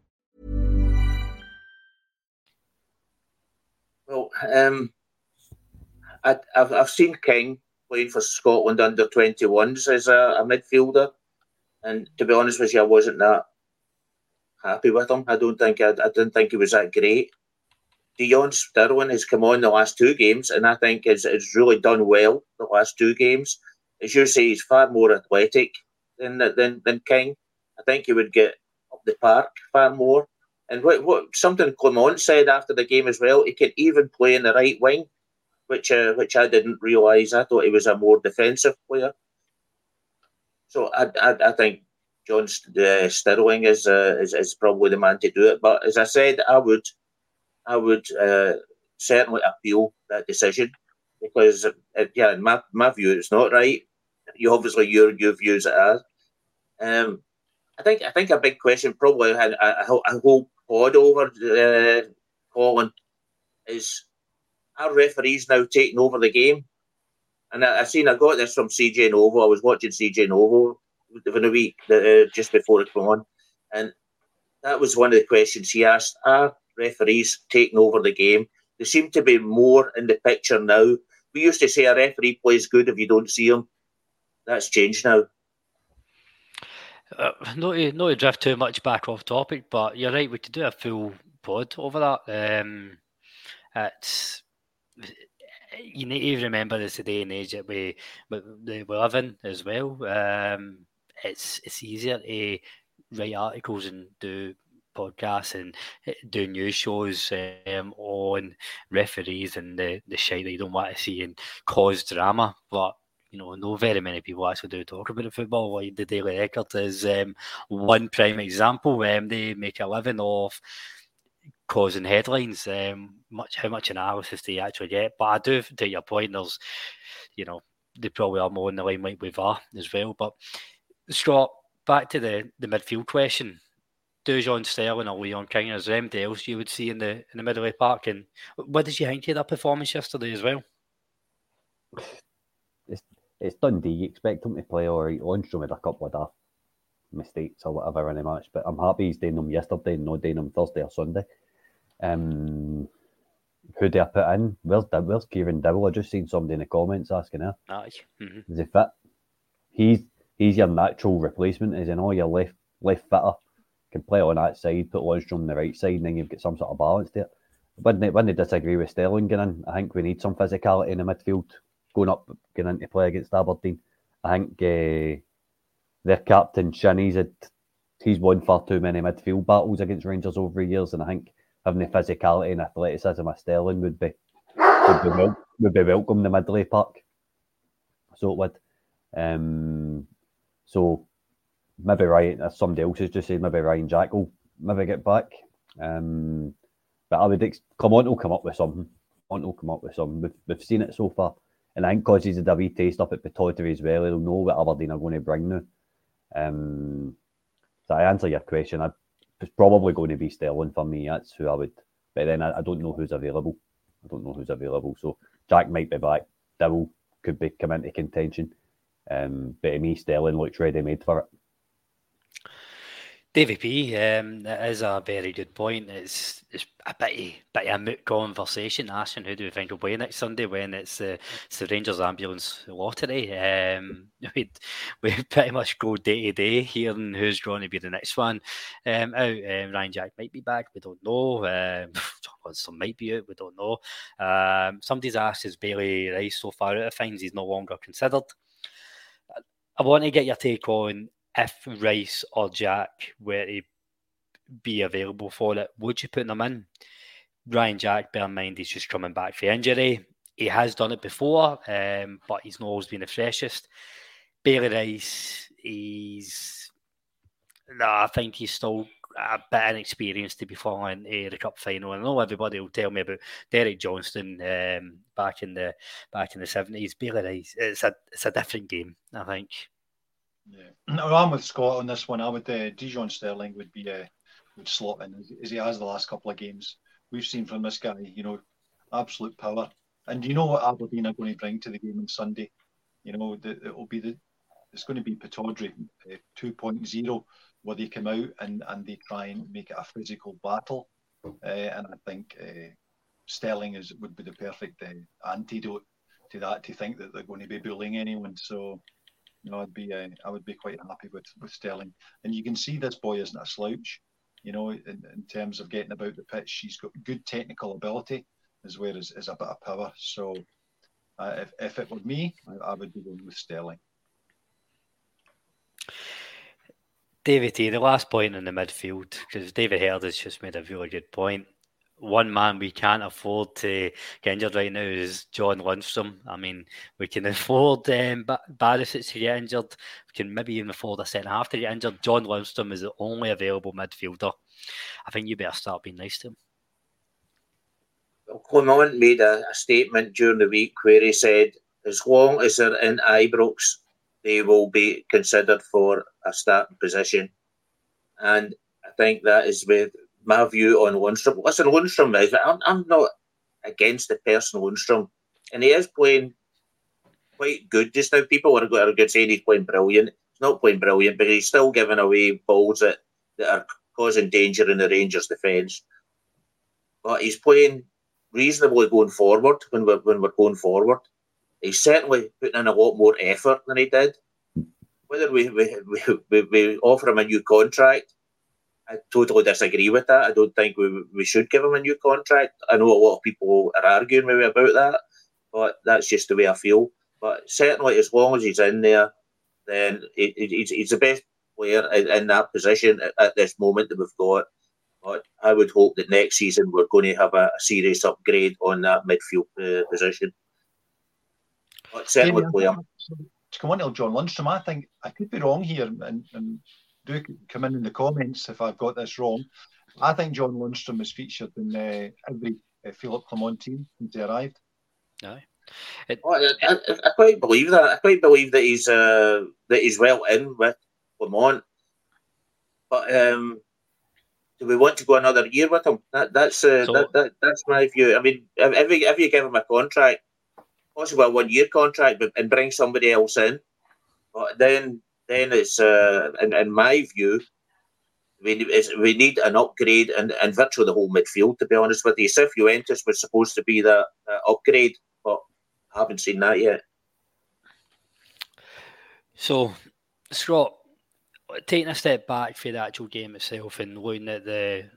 [SPEAKER 2] Um, I, have I've seen King playing for Scotland under 21s as a, a, midfielder. And to be honest with you, I wasn't that happy with him. I don't think, I, I didn't think he was that great. Dujon Sterling has come on the last two games, and I think has, has really done well the last two games. As you say, he's far more athletic than, than, than King. I think he would get up the park far more. And what, what something Clement said after the game as well, he can even play in the right wing, which uh, which I didn't realise. I thought he was a more defensive player. So I I, I think John uh, Sterling is, uh, is is probably the man to do it. But as I said, I would I would uh, certainly appeal that decision because uh, yeah, in my my view, it's not right. You obviously your your views as. Um, I think I think a big question probably had a, a whole over uh, Colin is our referees now taking over the game? And I, I seen I got this from CJ Novo. I was watching CJ Novo within a week uh, just before it came on, and that was one of the questions he asked: Are referees taking over the game? They seem to be more in the picture now. We used to say a referee plays good if you don't see him. That's changed now.
[SPEAKER 1] Uh, not to, not to drift too much back off topic, but you're right. We could do a full pod over that. Um, it's you need to remember it's the day and age that we we, we live in as well. Um, it's it's easier to write articles and do podcasts and eh, do news shows um, on referees and the the shit that you don't want to see and cause drama. But you know, no very many people actually do talk about the football. Like the Daily Record is um, one prime example. Um, they make a living off causing headlines. Um, much how much analysis do you actually get? But I do take your point. There's, you know, they probably are more in the limelight with VAR as well. But Scott, back to the the midfield question. Dujon Sterling or Leon King, there anybody else you would see in the in the middle of the park? And what did you think of that performance yesterday as well?
[SPEAKER 3] It's Dundee. You expect him to play all right. Lundstram had a couple of daft mistakes or whatever in the match, but I'm happy he's doing them yesterday and not doing them Thursday or Sunday. Um, who do I put in? Where's where's Kieran Dowell? I just seen somebody in the comments asking her.
[SPEAKER 1] Aye. Mm-hmm.
[SPEAKER 3] Is he fit? He's he's your natural replacement, is he all Your left left fitter can play on that side, put Lundstram on the right side, and then you've got some sort of balance there. When they, when they disagree with Sterling getting in, I think we need some physicality in the midfield going up, getting into play against Aberdeen. I think uh, their captain Shinnie's had he's won far too many midfield battles against Rangers over the years, and I think having the physicality and athleticism of Sterling would be would be, wel- would be welcome the Midley Park. So it would. Um, so maybe Ryan, as somebody else has just said, maybe Ryan Jack will maybe get back. Um, but I would ex- come on, will come up with something. On will come up with something. We've, we've seen it so far, and I think because he's a wee taste up at Pittodrie as well, he'll know what Aberdeen are going to bring now. Um, so I answer your question. I it's probably going to be Sterling for me. That's who I would. But then I, I don't know who's available. I don't know who's available. So Jack might be back. Dowell could be come into contention. Um, but to me, Sterling looks ready made for it.
[SPEAKER 1] Davy P, um, that is a very good point. It's it's a bit bit of a moot conversation asking who do we think will play next Sunday when it's the it's the Rangers ambulance lottery. Um, we we pretty much go day to day hearing who's going to be the next one. Um, out um, Ryan Jack might be back. We don't know. Um, some might be out. We don't know. Um, somebody's asked is Bailey Rice so far out of things he's no longer considered. I want to get your take on if Rice or Jack were to be available for it, would you put them in? Ryan Jack, bear in mind, he's just coming back for injury. He has done it before, um, but he's not always been the freshest. Bailey Rice, he's. No, I think he's still a bit inexperienced to be following uh, the cup final. I know everybody will tell me about Derek Johnstone um, back in the back in the seventies. Bailey Rice, it's a it's a different game. I think.
[SPEAKER 4] Yeah, no, I'm with Scott on this one. I would uh, Dujon Sterling would be uh, would slot in as, he has the last couple of games. We've seen from this guy, you know, absolute power. And you know what Aberdeen are going to bring to the game on Sunday? You know, the, it will be the it's going to be Pittodrie uh, 2.0, where they come out and, and they try and make it a physical battle. Uh, and I think uh, Sterling is would be the perfect uh, antidote to that. To think that they're going to be bullying anyone, so you know, I'd be uh, I would be quite happy with with Sterling. And you can see this boy isn't a slouch. You know, in, in terms of getting about the pitch, he's got good technical ability as well as, as a bit of power. So, uh, if if it were me, I, I would be going with Sterling.
[SPEAKER 1] David T, the last point in the midfield, because David Herd has just made a really good point. One man we can't afford to get injured right now is John Lundstram. I mean, we can afford um, Barisic to get injured. We can maybe even afford a centre half to get injured. John Lundstram is the only available midfielder. I think you better start being nice to him.
[SPEAKER 2] Clement made a, a statement during the week where he said, as long as they're in Ibrox, they will be considered for a starting position. And I think that is with my view on Lundstram. Listen, Lundstram is, I'm, I'm not against the person Lundstram, and he is playing quite good just now. People are, are good saying he's playing brilliant. He's not playing brilliant, but he's still giving away balls that, that are causing danger in the Rangers' defence. But he's playing reasonably going forward when we're, when we're going forward. He's certainly putting in a lot more effort than he did. Whether we, we, we, we offer him a new contract, I totally disagree with that. I don't think we, we should give him a new contract. I know a lot of people are arguing maybe about that, but that's just the way I feel. But certainly, as long as he's in there, then he, he's, he's the best player in, in that position at, this moment that we've got. But I would hope that next season we're going to have a, serious upgrade on that midfield uh, position. But certainly,
[SPEAKER 4] yeah, To come on to John Lundstram, I think I could be wrong here, and, and do come in in the comments if I've got this wrong. I think John Lundstram is featured in uh, every uh, Philip Clement team since he arrived.
[SPEAKER 1] Aye.
[SPEAKER 2] It, oh, I, I, I, quite believe that. I quite believe that he's uh, that he's well in with Clement. But um, do we want to go another year with him? That, that's uh, so, that, that, that's my view. I mean, if, if, you, if you give him a contract, possibly a one year contract, but, and bring somebody else in, but then then it's uh, in, in my view, we, we need an upgrade and, and virtually the whole midfield, to be honest with you. Cifuentes was supposed to be the upgrade, but I haven't seen that yet.
[SPEAKER 1] So, Scott, taking a step back for the actual game itself and looking at the,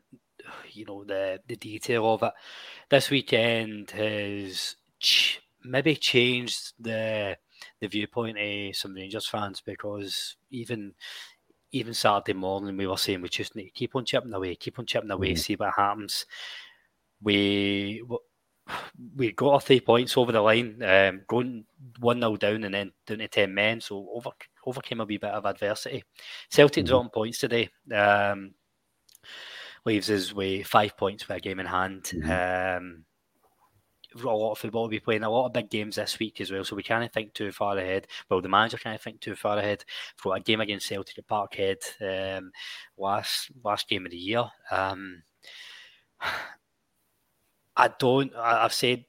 [SPEAKER 1] you know, the the detail of it, this weekend has ch- maybe changed the the viewpoint of some Rangers fans because even even Saturday morning we were saying we just need to keep on chipping away, keep on chipping away, mm. see what happens. We we got our three points over the line, um, going one 0 down and then down to ten men, so over overcame a wee bit of adversity. Celtic mm. dropping points today. Um, leaves us with five points for a game in hand. Mm. Um, a lot of football. We'll be playing a lot of big games this week as well, so we can't think too far ahead. Well, the manager can't think too far ahead. We've got a game against Celtic at Parkhead um, last last game of the year. Um, I don't. I, have said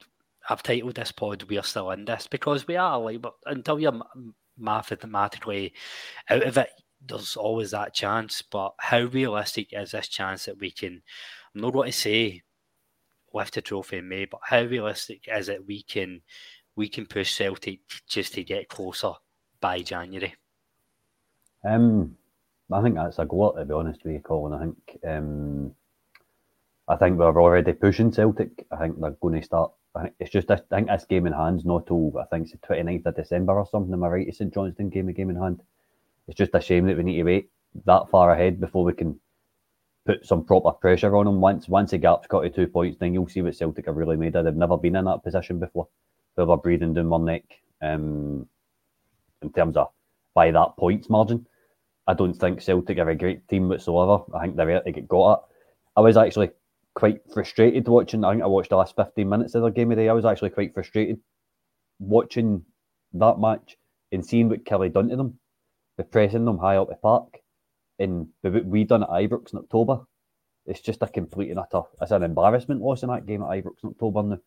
[SPEAKER 1] I've titled this pod "We Are Still in This" because we are. Like, but until you're mathematically out of it, there's always that chance. But how realistic is this chance that we can? I'm not going to say lift a trophy in May, but how realistic is it we can we can push Celtic just to get closer by January?
[SPEAKER 3] Um, I think that's a goal to be honest with you, Colin. I think um, I think we're already pushing Celtic. I think they're going to start. I think it's just I think this game in hand's not till I think it's the 29th of December or something. Am I right? It's St Johnstone game, a game in hand. It's just a shame that we need to wait that far ahead before we can put some proper pressure on them. Once once the gap's got to two points, then you'll see what Celtic have really made of. They've never been in that position before. They were breathing down one neck. Um, in terms of by that points margin, I don't think Celtic are a great team whatsoever. I think they're get got at. I was actually quite frustrated watching. I think I watched the last fifteen minutes of their game of the day. I was actually quite frustrated watching that match and seeing what Killie done to them, the pressing them high up the park and we done at Ibrox in October. It's just a complete and utter. It's an embarrassment loss in that game at Ibrox in October now.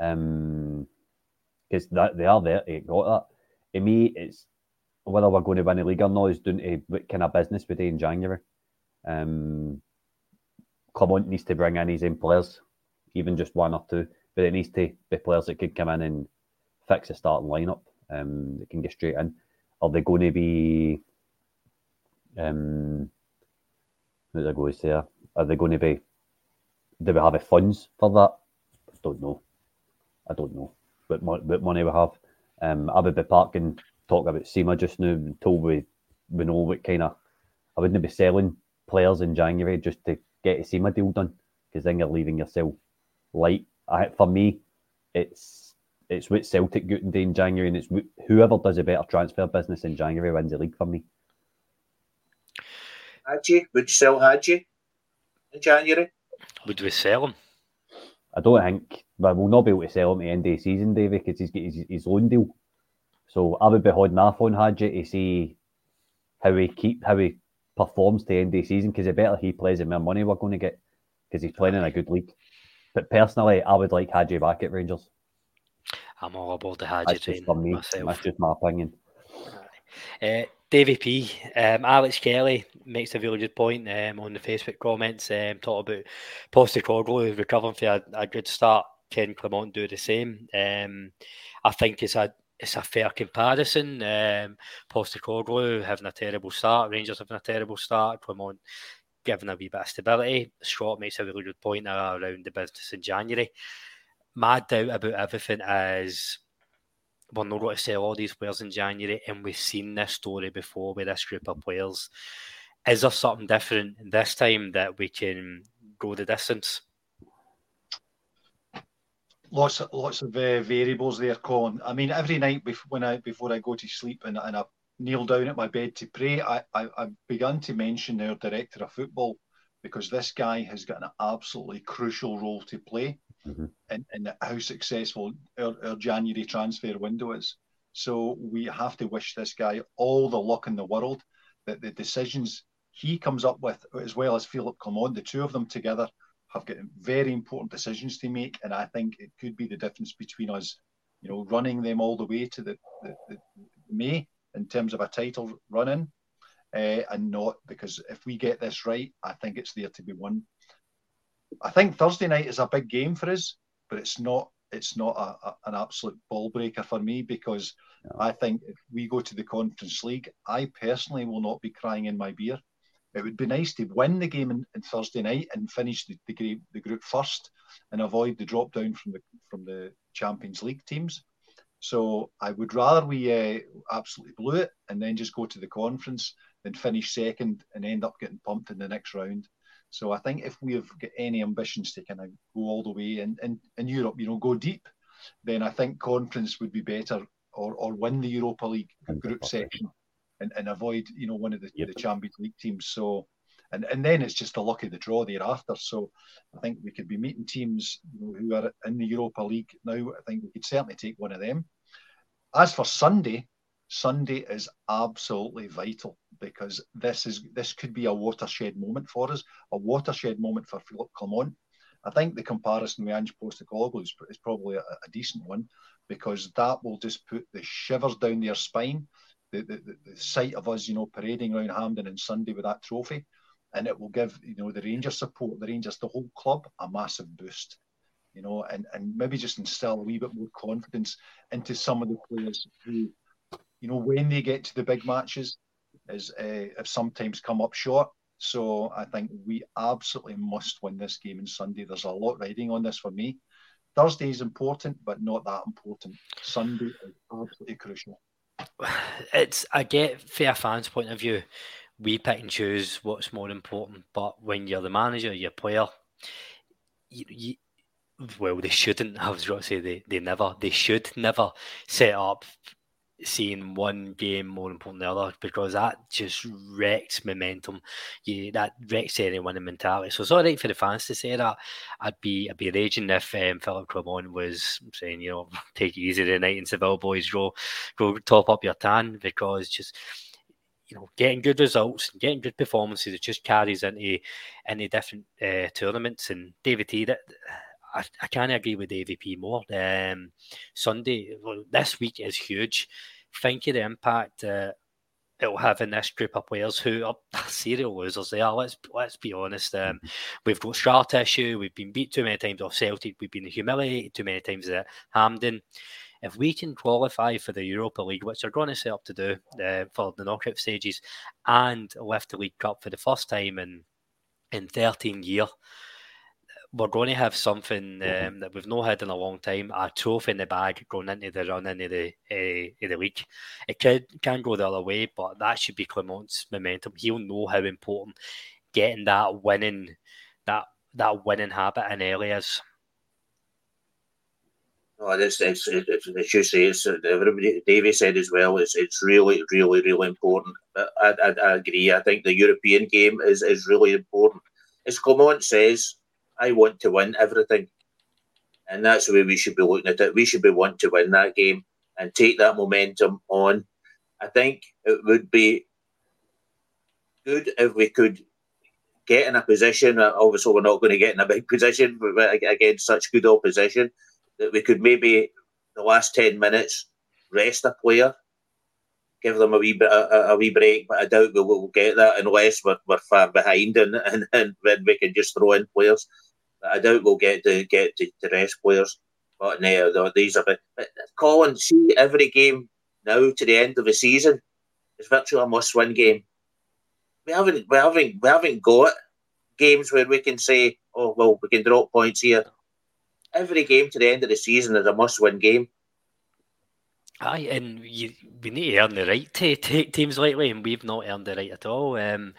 [SPEAKER 3] Um, because that they are there to got that. In me, it's whether we're going to win the league or not is doing to what kind of business we do in January. Um, Clement needs to bring in his own players, even just one or two, but it needs to be players that could come in and fix the starting lineup. Um, that can get straight in. Are they going to be um, who's I say? Are they going to be? Do we have the funds for that? I don't know. I don't know what, what money we have. Um, I would be parking talking about Sima just now until we we know what kind of. I wouldn't be selling players in January just to get a Sima deal done because then you're leaving yourself light. I, for me, it's it's what Celtic got in January, and it's whoever does a better transfer business in January wins the league for me.
[SPEAKER 2] Hagi, would you sell Hagi in January?
[SPEAKER 1] Would we sell him?
[SPEAKER 3] I don't think, but we'll not be able to sell him at the end of the season, David, because he's got his, his loan deal. So I would be holding off on Hagi to see how he keep how he performs to the end of the season because the better he plays, the more money we're going to get because he's playing in a good league. But personally, I would like Hagi back at Rangers.
[SPEAKER 1] I'm all about the Hagi
[SPEAKER 3] train for me. Myself. That's just my opinion.
[SPEAKER 1] Uh, Davy P, um, Alex Kelly makes a really good point um, on the Facebook comments. Um, talk about Postecoglou recovering for a, a, good start. Ken Clement do the same. Um, I think it's a it's a fair comparison. Um, Postecoglou having a terrible start, Rangers having a terrible start, Clement giving a wee bit of stability. Scott makes a really good point around the business in January. My doubt about everything is we're not going to sell all these players in January, and we've seen this story before with this group of players. Is there something different this time that we can go the distance?
[SPEAKER 4] lots of lots of uh, variables there, Colin. I mean, every night before when I before I go to sleep and, and I kneel down at my bed to pray, I, I I've begun to mention our director of football because this guy has got an absolutely crucial role to play mm-hmm. in, in how successful our, our January transfer window is. So we have to wish this guy all the luck in the world that the decisions he comes up with, as well as Philip Clement, the two of them together, have got very important decisions to make, and I think it could be the difference between us, you know, running them all the way to the, the, the May in terms of a title run-in, uh, and not because if we get this right, I think it's there to be won. I think Thursday night is a big game for us, but it's not. It's not a, a, an absolute ball breaker for me because I think if we go to the Conference League, I personally will not be crying in my beer it would be nice to win the game on, Thursday night and finish the, the, the group first and avoid the drop down from the from the Champions League teams. So I would rather we uh, absolutely blew it and then just go to the conference than finish second and end up getting pumped in the next round. So I think if we have got any ambitions to kind of go all the way in, in, in Europe, you know, go deep, then I think conference would be better or, or win the Europa League group section and, and avoid you know one of the, yep. the Champions League teams. So and and then it's just a luck of the draw thereafter. So I think we could be meeting teams you know, who are in the Europa League now. I think we could certainly take one of them. As for Sunday, Sunday is absolutely vital because this is this could be a watershed moment for us, a watershed moment for Philippe Clement. I think the comparison with Ange Postecoglou is, is probably a, a decent one because that will just put the shivers down their spine the, the, the sight of us, you know, parading around Hampden on Sunday with that trophy, and it will give you know the Rangers support, the Rangers, the whole club, a massive boost. You know, and, and maybe just instill a wee bit more confidence into some of the players who, you know, when they get to the big matches, is uh, have sometimes come up short. So I think we absolutely must win this game on Sunday. There's a lot riding on this for me. Thursday is important, but not that important. Sunday is absolutely crucial
[SPEAKER 1] it's I get fair fans' point of view. We pick and choose what's more important, but when you're the manager, your player, you, you, well, they shouldn't. I was going to say they, they never, they should never set up seeing one game more important than the other because that just wrecks momentum. You that wrecks any winning mentality. So it's all right for the fans to say that. I'd be I'd be raging if um, Philip Clement was saying, you know, take it easy tonight and Seville boys go go top up your tan because just you know, getting good results and getting good performances, it just carries into any different uh, tournaments. And David T, that I, I can't agree with Davy P more. Um, Sunday, well, this week is huge. Think of the impact uh, it'll have in this group of players who are serial losers. They are. Let's let's be honest. Um, mm-hmm. we've got scar tissue. We've been beat too many times off Celtic. We've been humiliated too many times at Hampden. If we can qualify for the Europa League, which they're going to set up to do uh, for the knockout stages, and lift the League Cup for the first time in in 13 years we're going to have something mm-hmm. um, that we've not had in a long time a trophy in the bag going into the run into the uh, the league. It could can go the other way, but that should be Clement's momentum. He'll know how important getting that winning that that winning habit in areas.
[SPEAKER 2] Oh, it's, it's, it's, it's you say, it's, everybody, Davey said as well, it's, it's really, really, really important. I, I, I agree. I think the European game is, is really important. As Clement says, I want to win everything. And that's the way we should be looking at it. We should be wanting to win that game and take that momentum on. I think it would be good if we could get in a position. Uh, obviously, we're not going to get in a big position against such good opposition that we could maybe the last ten minutes rest a player, give them a wee bit a, a wee break. But I doubt we will get that unless we're, we're far behind and, and and then we can just throw in players. But I doubt we'll get to get to, to rest players. But no, these are. But Colin, see every game now to the end of the season is virtually a must-win game. We haven't, we haven't, we haven't got games where we can say, "Oh, well, we can drop points here." every game to the end of the season is a must-win game.
[SPEAKER 1] Aye, and you, we need to earn the right to take teams lightly, and we've not earned the right at all. Um,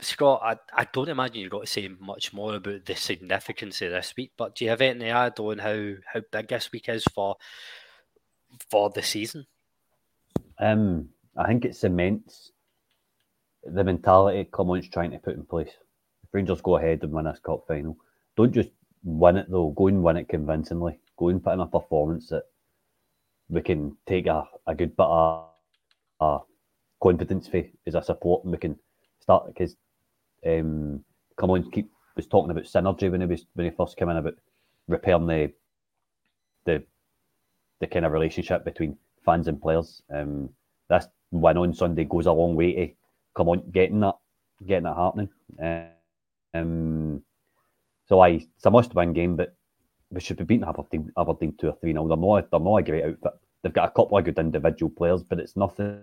[SPEAKER 1] Scott, I, I don't imagine you've got to say much more about the significance of this week, but do you have to add on how, how big this week is for for the season?
[SPEAKER 3] Um, I think it cements the mentality Clement's trying to put in place. If Rangers go ahead and win this cup final, don't just win it though. Go and win it convincingly. Go and put in a performance that we can take a, a good bit of a confidence for as a support and we can start because um come on keep was talking about synergy when he was when he first came in about repairing the the the kind of relationship between fans and players. Um this win on Sunday goes a long way to come on getting that getting that happening. Um so I, it's a must-win game, but we should be beating Aberdeen, Aberdeen two or three now. They're not, they're not a great outfit. They've got a couple of good individual players, but it's nothing.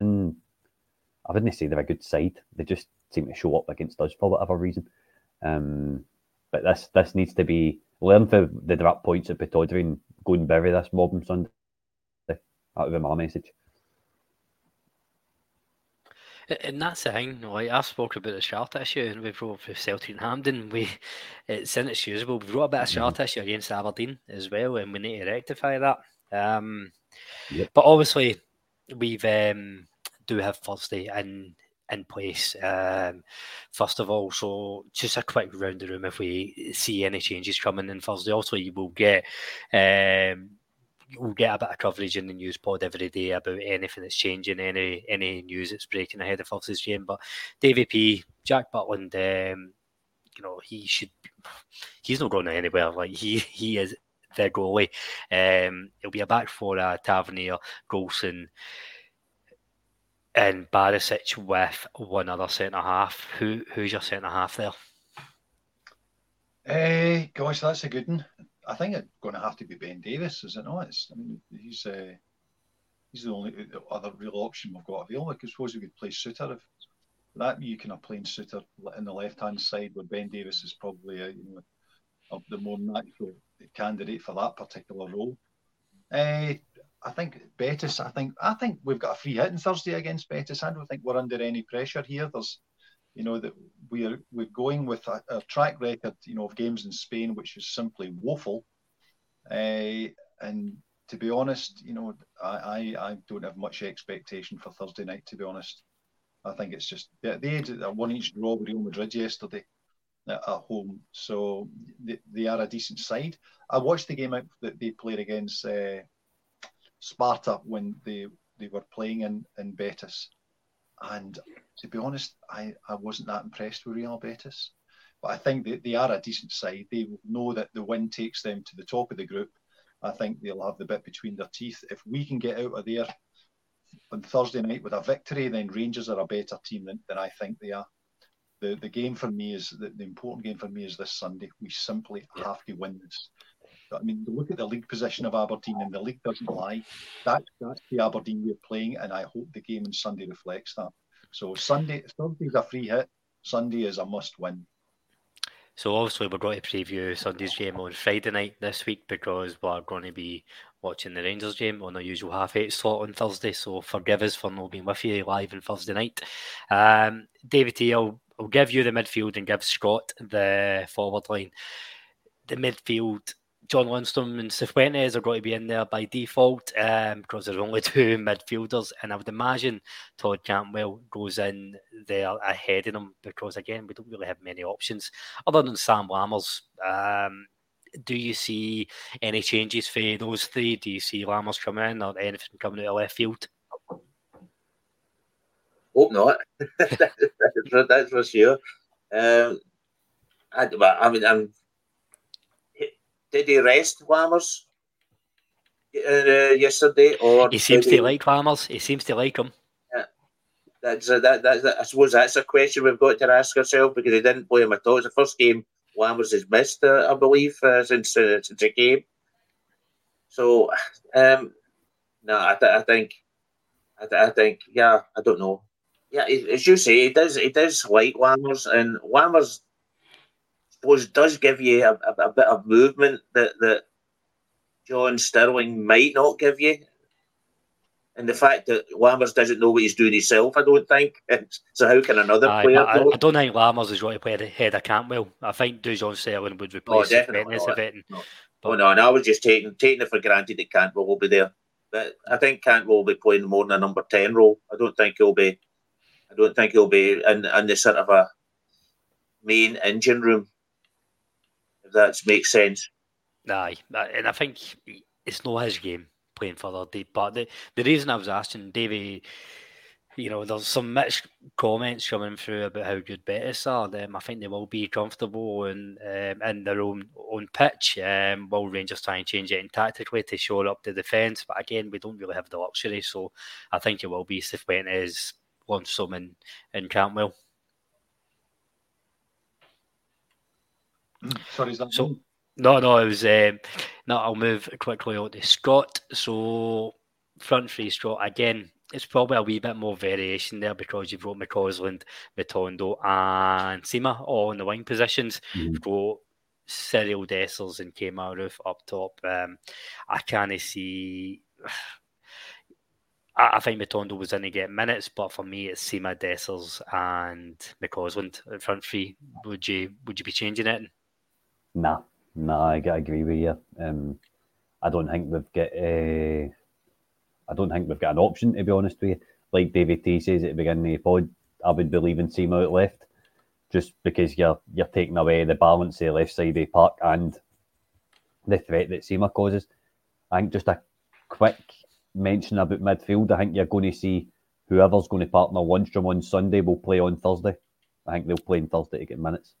[SPEAKER 3] I wouldn't say they're a good side. They just seem to show up against us for whatever reason. Um, but this this needs to be learn for the drop points at Pittodrie and go and bury this mob on Sunday. That would be my message.
[SPEAKER 1] And that's the thing, like I've spoken about the shot issue, and we've wrote for Celtic and Hampden. We it's inexcusable. We've got a bit of shot mm-hmm. issue against Aberdeen as well, and we need to rectify that. Um, yep. But obviously, we've um, do have Thursday in in place. Um, first of all, so just a quick round the room if we see any changes coming in Thursday. Also, you will get um, we'll get a bit of coverage in the news pod every day about anything that's changing, any any news that's breaking ahead of Fulton's game. But Davy P, Jack Butland, um, you know, he should he's not going anywhere. Like he he is the goalie. Um, it'll be a back for uh, Tavernier, Goldson, and Barisic with one other centre half. Who who's your centre half there?
[SPEAKER 4] Eh, gosh, that's a good one. I think it's going to have to be Ben Davies, is it not? It's, I mean, he's uh, he's the only other real option we've got available. I suppose we could play Souttar if that you can have playing Souttar in the left hand side, where Ben Davies is probably a, you know a, the more natural candidate for that particular role. Uh, I think Betis. I think I think we've got a free hit on Thursday against Betis. I don't think we're under any pressure here. There's you know that we are we're going with a, track record, you know, of games in Spain, which is simply woeful. Uh, and to be honest, you know, I, I, I don't have much expectation for Thursday night. To be honest, I think it's just they, they had a one each draw with Real Madrid yesterday at, at home, so they, they, are a decent side. I watched the game out that they played against uh, Sparta when they they were playing in in Betis and to be honest, I, I wasn't that impressed with Real Betis. But I think that they are a decent side. They know that the win takes them to the top of the group. I think they'll have the bit between their teeth. If we can get out of there on Thursday night with a victory, then Rangers are a better team than, than I think they are. The the game for me is the, the important game for me is this Sunday. We simply yeah. have to win this. I mean, look at the league position of Aberdeen, and the league doesn't lie. That, that's the Aberdeen we're playing, and I hope the game on Sunday reflects that. So Sunday, Thursday's a free hit. Sunday is a must win.
[SPEAKER 1] So obviously we're going to preview Sunday's game on Friday night this week because we're going to be watching the Rangers game on our usual half eight slot on Thursday. So forgive us for not being with you live on Thursday night. Um, David T, I'll, I'll give you the midfield and give Scott the forward line. The midfield, John Lundstram and Cifuentes are going to be in there by default um, because there's only two midfielders, and I would imagine Todd Cantwell goes in there ahead of them because again we don't really have many options other than Sam Lammers. Um, do you see any changes for those three? Do you see Lammers coming in or anything coming out of left field?
[SPEAKER 2] Hope not. that's for sure. Um, I, I mean, I'm, did he rest Lammers uh, yesterday? Or
[SPEAKER 1] he seems to he, like Lammers. He seems to like him.
[SPEAKER 2] Yeah, that's a, that, that, that. I suppose that's a question we've got to ask ourselves because he didn't play him at all. It's the first game Lammers has missed, uh, I believe, uh, since uh, since the game. So, um, no, I, th- I think, I, th- I think, yeah, I don't know. Yeah, as you say, it does, it does like Lammers, and Lammers, suppose, does give you a, a, a bit of movement that that John Sterling might not give you and the fact that Lammers doesn't know what he's doing himself, I don't think. So how can another Aye, player?
[SPEAKER 1] I, I, don't think Lammers is going to play ahead of Cantwell. I think Dujon Sterling would oh, replace oh, definitely
[SPEAKER 2] not. No. But, oh no, and I was just taking taking it for granted that Cantwell will be there. But I think Cantwell will be playing more than a number ten role. I don't think he'll be. I don't think he'll be in in the sort of a main engine room. That makes sense.
[SPEAKER 1] Aye, and I think it's not his game playing for deep. But the, the reason I was asking Davey, you know, there's some mixed comments coming through about how good Betis are. Um, I think they will be comfortable in um, in their own own pitch. Um, will Rangers try and change it tactically to shore up the defence? But again, we don't really have the luxury, so I think it will be Cifuentes, Lundstram, and, and Cantwell.
[SPEAKER 4] Sorry, is that
[SPEAKER 1] so? No, no, it was. Um, no, I'll move quickly on to Scott. So front three Scott again. It's probably a wee bit more variation there because you've got McCausland, Matondo, and Sima all in the wing positions. Mm-hmm. You've got Cyriel Dessers and Kemar Roofe up top. Um, I kind of see. I, think Matondo was in to get minutes, but for me, it's Sima Dessers and McCausland in front three. Would you would you be changing it?
[SPEAKER 3] Nah, no, I, I agree with you. Um, I don't think we've got. Uh, I don't think we've got an option to be honest with you. Like David T says at the beginning of the pod, I would be leaving Sima out left, just because you're you're taking away the balance of the left side of the park and the threat that Sima causes. I think just a quick mention about midfield. I think you're going to see whoever's going to partner Lundstram on Sunday will play on Thursday. I think they'll play on Thursday to get minutes.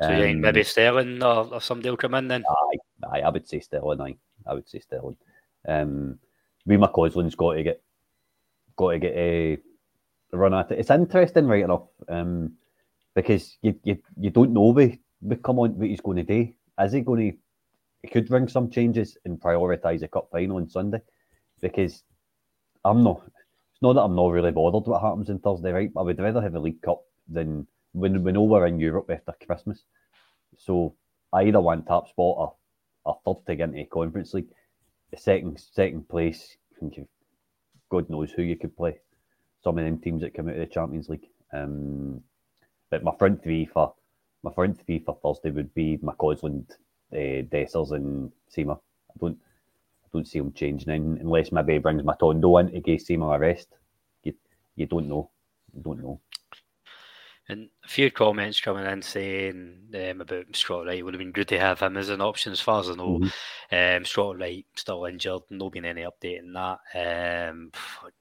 [SPEAKER 1] So um, you think maybe Sterling or, or somebody will come in then?
[SPEAKER 3] Aye, aye, I would say Sterling. Aye, I would say Sterling. Um, Ree McCausland's got to get got to get a run at it. It's interesting, right enough, um, because you, you you don't know we, we come on what he's going to do. Is he going to? He could bring some changes and prioritise a cup final on Sunday, because I'm not. It's not that I'm not really bothered what happens on Thursday, right? But I would rather have a League Cup than when we know we're in Europe after Christmas. So I either want top spot or, or third to get into the Conference League. The second second place, God knows who you could play. Some of them teams that come out of the Champions League. Um, but my front three for my front three for Thursday would be McCausland, uh, Dessers, and Sima. I don't I don't see them changing in, unless maybe he brings Matondo in to give Sima a rest. You, you don't know. You don't know.
[SPEAKER 1] And a few comments coming in saying um, about Scott Wright would have been good to have him as an option. As far as I know, mm-hmm. um, Scott Wright still injured. No been any update on that. Um,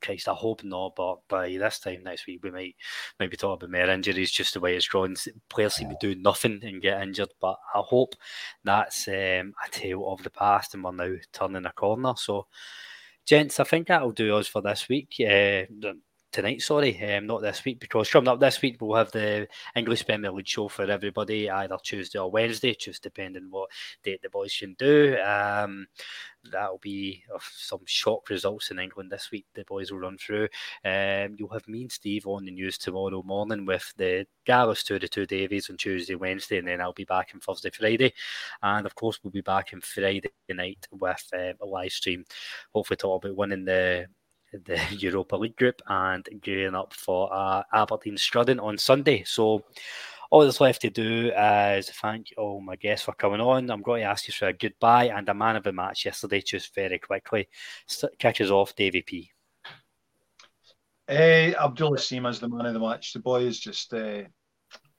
[SPEAKER 1] Christ, I hope not. But by this time next week, we might maybe talk about more injuries. Just the way it's gone, players seem to do nothing and get injured. But I hope that's um, a tale of the past, and we're now turning a corner. So, gents, I think that'll do us for this week. Uh, tonight, sorry, um, not this week, because coming up this week we'll have the English Premier League show for everybody, either Tuesday or Wednesday, just depending what date the boys can do. Um, that'll be uh, some shock results in England this week. The boys will run through. Um, you'll have me and Steve on the news tomorrow morning with the Gallus to the two Davies on Tuesday, Wednesday, and then I'll be back on Thursday, Friday, and of course we'll be back on Friday night with um, a live stream. Hopefully, talk about winning the the Europa League group and gearing up for uh, Aberdeen Strudden on Sunday. So all that's left to do is thank all my guests for coming on. I'm going to ask you for a goodbye and a man of the match yesterday, just very quickly. Us off, Davy P.
[SPEAKER 4] Uh, Abdullah Sima is the man of the match. The boy is just uh,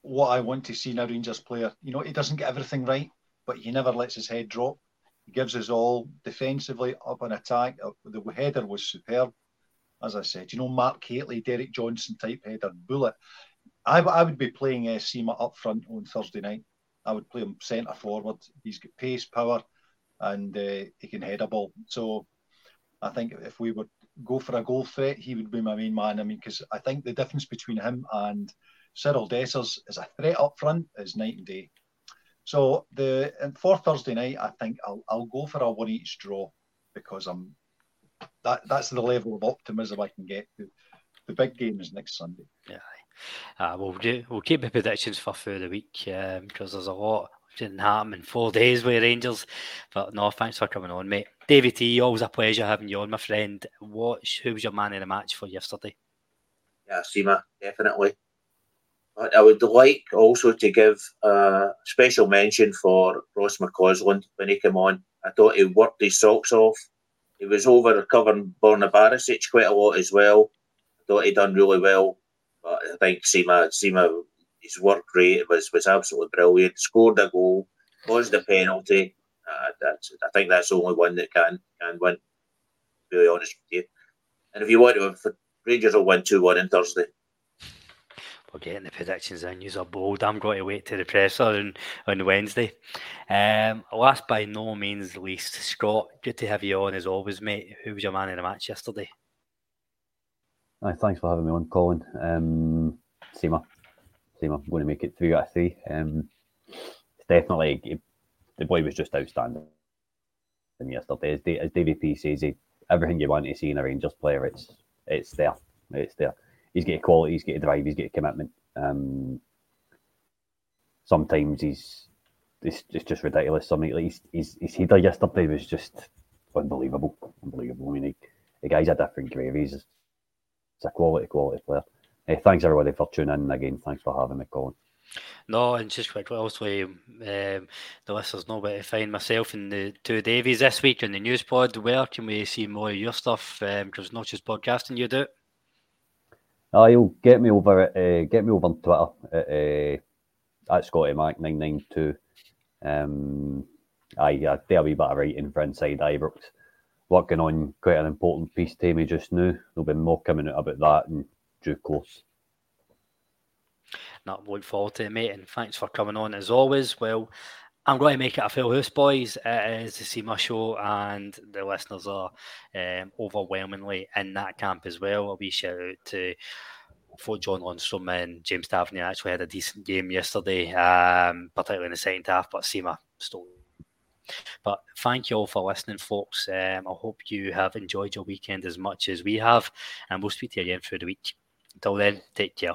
[SPEAKER 4] what I want to see in a Rangers player. You know, he doesn't get everything right, but he never lets his head drop. He gives us all defensively up an attack. Uh, the header was superb, as I said. You know, Mark Hateley, Derek Johnstone type header, bullet. I, I would be playing uh, Sima up front on Thursday night. I would play him centre forward. He's got pace, power, and uh, he can head a ball. So I think if we would go for a goal threat, he would be my main man. I mean, because I think the difference between him and Cyriel Dessers is a threat up front is night and day. So the for Thursday night, I think I'll I'll go for a one each draw because I'm that that's the level of optimism I can get. The, the big game is next Sunday.
[SPEAKER 1] Yeah, uh, we'll do, we'll keep the predictions for through the week because um, there's a lot didn't happen in four days with Rangers. But no, thanks for coming on, mate. David T, always a pleasure having you on, my friend. What who was your man in the match for yesterday?
[SPEAKER 2] Yeah, Sima, definitely. But I would like also to give a special mention for Ross McCausland when he came on. I thought he worked his socks off. He was over covering Borna Barisic quite a lot as well. I thought he done really well. But I think Sima, Sima, his work rate was was absolutely brilliant. Scored a goal, caused the penalty. Uh, that's I think that's the only one that can can win. To be honest with you, and if you want to, Rangers will win two one on Thursday.
[SPEAKER 1] We're getting the predictions in. Use are bold. I'm going to wait to the presser on, on Wednesday. Um, last by no means least, Scott, good to have you on as always, mate. Who was your man in the match yesterday?
[SPEAKER 3] Hi, thanks for having me on, Colin. Um, Sima. Sima, I'm going to make it three out of three. Um, it's definitely, the boy was just outstanding and yesterday. As, as Davy P says, he, everything you want to see in a Rangers player, it's it's there. It's there he's got quality, he's got a drive, he's got a commitment. Um, sometimes he's it's, it's just ridiculous. Something like his, his, his header yesterday was just unbelievable, unbelievable. I mean, he, the guy's a different grade. He's, he's a quality, quality player. Hey, thanks everybody for tuning in again. Thanks for having me, Colin.
[SPEAKER 1] No, and just quickly, also, um, the listeners know where to find myself and the two Davies this week in the news pod. Where can we see more of your stuff? Because um, not just podcasting you do.
[SPEAKER 3] Oh, you'll get me over at, uh, get me over on Twitter at, uh, at Scotty Mac nine nine two. Um, I I do a wee bit of writing for Inside Ibrox, working on quite an important piece to me just now. There'll be more coming out about that in due course.
[SPEAKER 1] Not look forward to it, mate, and thanks for coming on as always. Well, I'm going to make it a full house, boys. It is to see my show, and the listeners are um, overwhelmingly in that camp as well. A wee shout out to for John Lundstram and James Tavernier actually had a decent game yesterday, um, particularly in the second half, but Sima stole. But thank you all for listening, folks. Um, I hope you have enjoyed your weekend as much as we have, and we'll speak to you again through the week. Until then, take care.